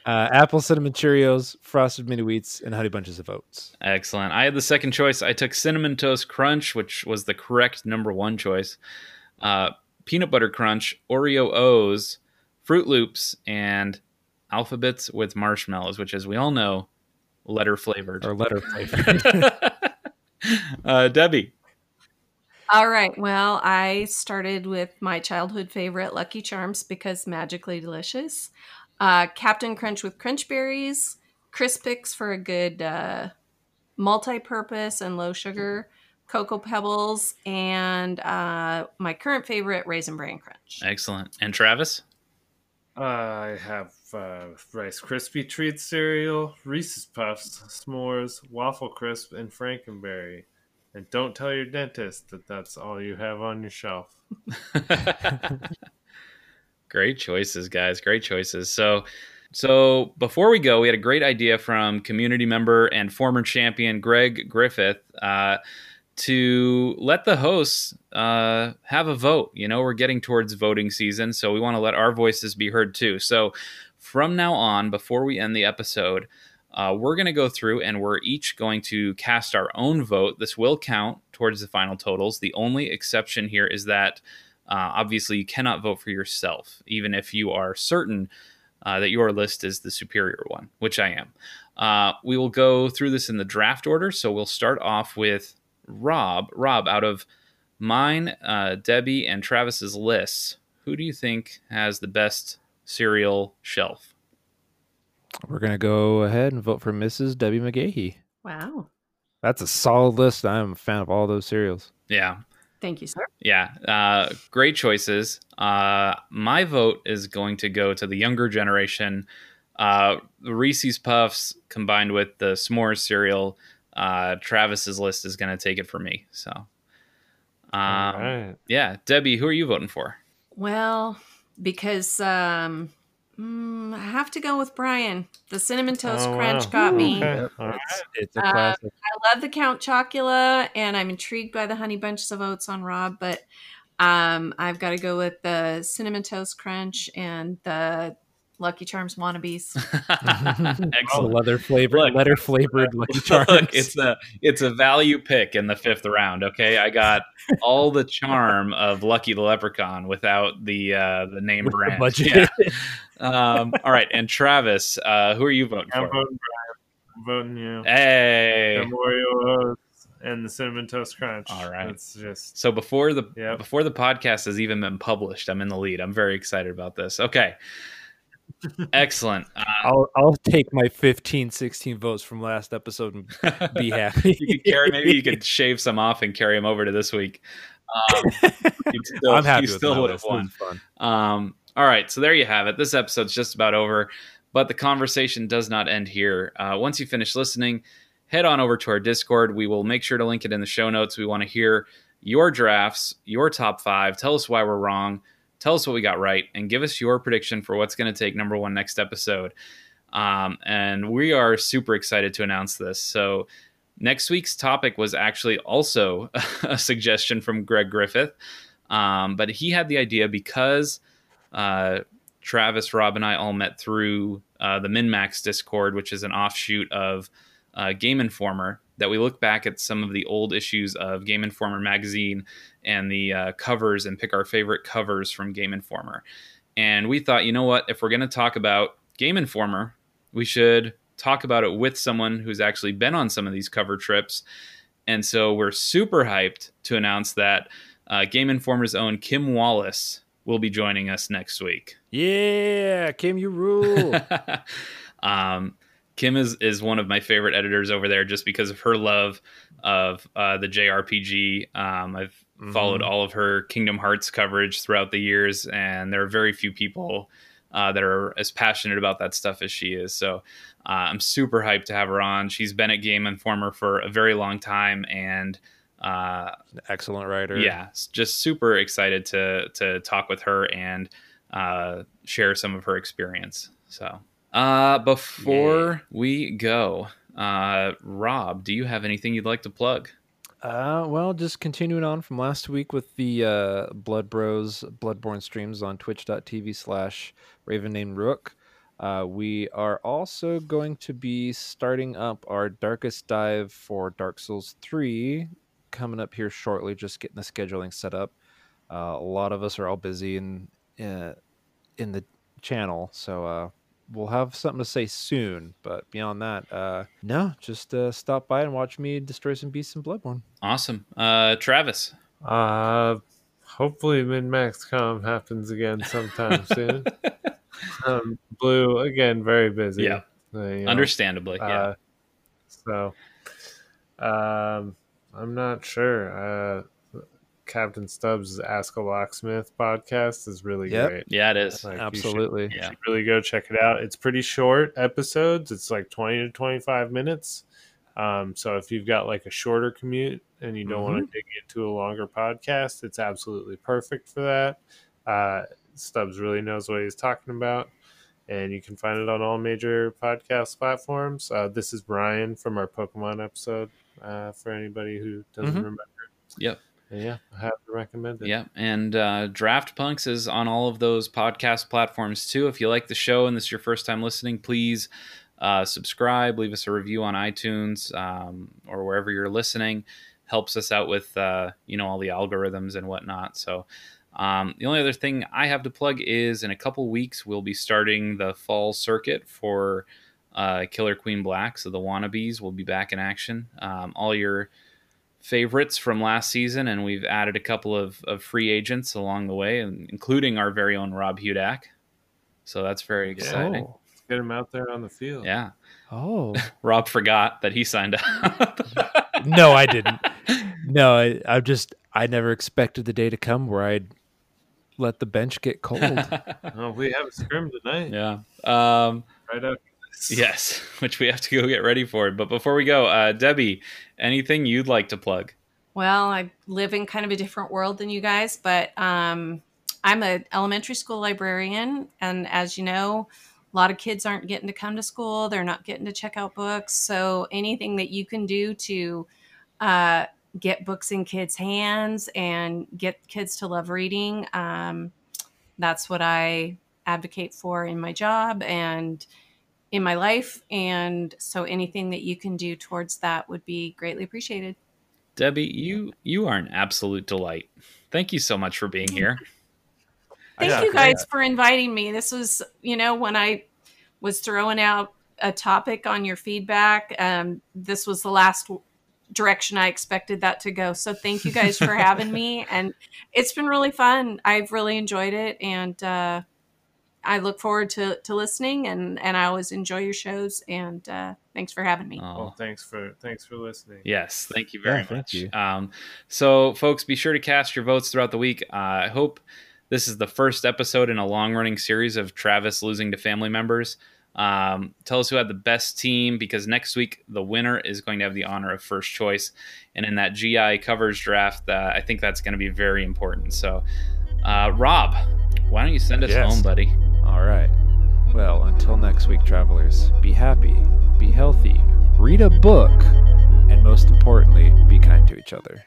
Uh, apple cinnamon Cheerios, frosted mini wheats, and honey bunches of oats. Excellent. I had the second choice. I took Cinnamon Toast Crunch, which was the correct number one choice. Uh, Peanut Butter Crunch, Oreo O's, Froot Loops, and Alphabets with marshmallows, which, as we all know, letter flavored. Or letter flavor. uh, Debbie. All right. Well, I started with my childhood favorite, Lucky Charms, because magically delicious. Uh, Cap'n Crunch with Crunch Berries, Crispix for a good uh, multi-purpose and low sugar, Cocoa Pebbles, and uh, my current favorite, Raisin Bran Crunch. Excellent. And Travis? I have uh, Rice Krispie Treat cereal, Reese's Puffs, S'mores, Waffle Crisp, and Frankenberry. And don't tell your dentist that that's all you have on your shelf. great choices, guys. Great choices. So, so before we go, we had a great idea from community member and former champion Greg Griffith uh, to let the hosts uh, have a vote. You know, we're getting towards voting season, so we want to let our voices be heard too. So, from now on, before we end the episode, uh, we're going to go through and we're each going to cast our own vote. This will count towards the final totals. The only exception here is that uh, obviously you cannot vote for yourself, even if you are certain uh, that your list is the superior one, which I am. Uh, we will go through this in the draft order. So we'll start off with Rob. Rob, out of mine, uh, Debbie, and Travis's lists, who do you think has the best cereal shelf? We're gonna go ahead and vote for Mrs. Debbie McGahee. Wow. That's a solid list. I'm a fan of all those cereals. Yeah, Thank you, sir. yeah, uh, great choices. Uh, my vote is going to go to the younger generation. Uh, the Reese's Puffs combined with the S'mores cereal. Uh, Travis's list is going to take it for me. So, um, All right. yeah, Debbie, who are you voting for? Well, because um, mm, I have to go with Brian. The cinnamon toast Oh, crunch wow. got me. Okay. Yep, It's, it's a Uh, classic. I love the Count Chocula, and I'm intrigued by the honey bunches of oats on Rob, but um, I've got to go with the cinnamon toast crunch and the Lucky Charms wannabes. The Excellent. leather flavored, Look. letter flavored Lucky Charms. Look, it's a it's a value pick in the fifth round. Okay, I got all the charm of Lucky the Leprechaun without the uh, the name With the brand. budget. Yeah. Um, all right, and Travis, uh, who are you voting I'm for? voting Brian. I'm voting you. Hey. The Oreo and the Cinnamon Toast Crunch. All right. It's just So before the Yep. before the podcast has even been published, I'm in the lead. I'm very excited about this. Okay. Excellent. Uh, I'll I'll take my 15, 16 votes from last episode and be happy. you could carry maybe you could shave some off and carry them over to this week. Um, still, I'm happy you with still would have won. fun. Um, all right, so there you have it. This episode's just about over, but the conversation does not end here. Uh, once you finish listening, head on over to our Discord. We will make sure to link it in the show notes. We want to hear your drafts, your top five. Tell us why we're wrong. Tell us what we got right, and give us your prediction for what's going to take number one next episode. Um, and we are super excited to announce this. So, next week's topic was actually also a suggestion from Greg Griffith, um, but he had the idea because uh, Travis, Rob, and I all met through uh, the MinMax Discord, which is an offshoot of uh, Game Informer. That we look back at some of the old issues of Game Informer magazine and the uh, covers and pick our favorite covers from Game Informer. And we thought, you know what? If we're going to talk about Game Informer, we should talk about it with someone who's actually been on some of these cover trips. And so we're super hyped to announce that uh, Game Informer's own Kim Wallace will be joining us next week. Yeah, Kim, you rule. um, Kim is is one of my favorite editors over there just because of her love of uh, the JRPG. Um, I've followed Mhm. all of her Kingdom Hearts coverage throughout the years, and there are very few people uh, that are as passionate about that stuff as she is. So uh, I'm super hyped to have her on. She's been at Game Informer for a very long time, and uh, Excellent writer. yeah, just super excited to to talk with her and uh, share some of her experience. So, uh, before we go, uh, Rob, do you have anything you'd like to plug? Uh, well, just continuing on from last week with the uh, Blood Bros Bloodborne streams on twitch.tv slash Raven named Rook. Uh, we are also going to be starting up our Darkest Dive for Dark Souls 3 coming up here shortly, just getting the scheduling set up. Uh, a lot of us are all busy in, uh, in the channel, so uh, we'll have something to say soon. But beyond that, uh, no, just uh, stop by and watch me destroy some beasts in Bloodborne. Awesome, uh, Travis. Uh, hopefully Min Max Com happens again sometime soon. Um, Blue again, very busy. Yeah. Uh, you know, Understandably, yeah. uh, so, um, I'm not sure. Uh, Captain Stubbs' Ask a Locksmith podcast is really Yep. great. yeah, it is. Like, you should- Absolutely. you Yeah. should really go check it out. It's pretty short episodes. It's like 20 to 25 minutes. Um, so if you've got like a shorter commute and you don't want to dig into a longer podcast, it's absolutely perfect for that. Uh, Stubbs really knows what he's talking about. And you can find it on all major podcast platforms. Uh, this is Brian from our Pokemon episode uh, for anybody who doesn't Mhm. remember. Yep. Yeah, I have to recommend it. Yeah, and uh, Draft Punks is on all of those podcast platforms too. If you like the show and this is your first time listening, please uh, subscribe, leave us a review on iTunes um, or wherever you're listening. Helps us out with uh, you know all the algorithms and whatnot. So um, the only other thing I have to plug is in a couple weeks we'll be starting the fall circuit for uh, Killer Queen Black. So the wannabes will be back in action. Um, all your favorites from last season, and we've added a couple of, of free agents along the way, and including our very own Rob Hudak. So that's very exciting. Oh. Get him out there on the field. Yeah. Oh. Rob forgot that he signed up. no, I didn't. No, I, I just I never expected the day to come where I'd let the bench get cold. Oh, we have a scrim tonight. yeah. Um, Right after this. Yes, which we have to go get ready for. But before we go, uh, Debbie, anything you'd like to plug? Well, I live in kind of a different world than you guys, but um, I'm an elementary school librarian, and as you know, a lot of kids aren't getting to come to school. They're not getting to check out books. So anything that you can do to uh, get books in kids' hands and get kids to love reading, um, that's what I advocate for in my job and in my life. And so anything that you can do towards that would be greatly appreciated. Debbie, you you are an absolute delight. Thank you so much for being here. Thank Yeah, you guys for inviting me. This was, you know, when I was throwing out a topic on your feedback, um, this was the last direction I expected that to go. So thank you guys for having me. And it's been really fun. I've really enjoyed it. And uh, I look forward to, to listening and, and I always enjoy your shows. And uh, thanks for having me. Oh, Well, thanks for thanks for listening. Yes, thank you very Yeah, much. you. Um, so, folks, be sure to cast your votes throughout the week. Uh, I hope this is the first episode in a long running series of Travis losing to family members. Um, tell us who had the best team because next week the winner is going to have the honor of first choice. And in that GI covers draft, uh, I think that's going to be very important. So, uh, Rob, why don't you send us Yes. home, buddy? All right. Well, until next week, travelers, be happy, be healthy, read a book, and most importantly, be kind to each other.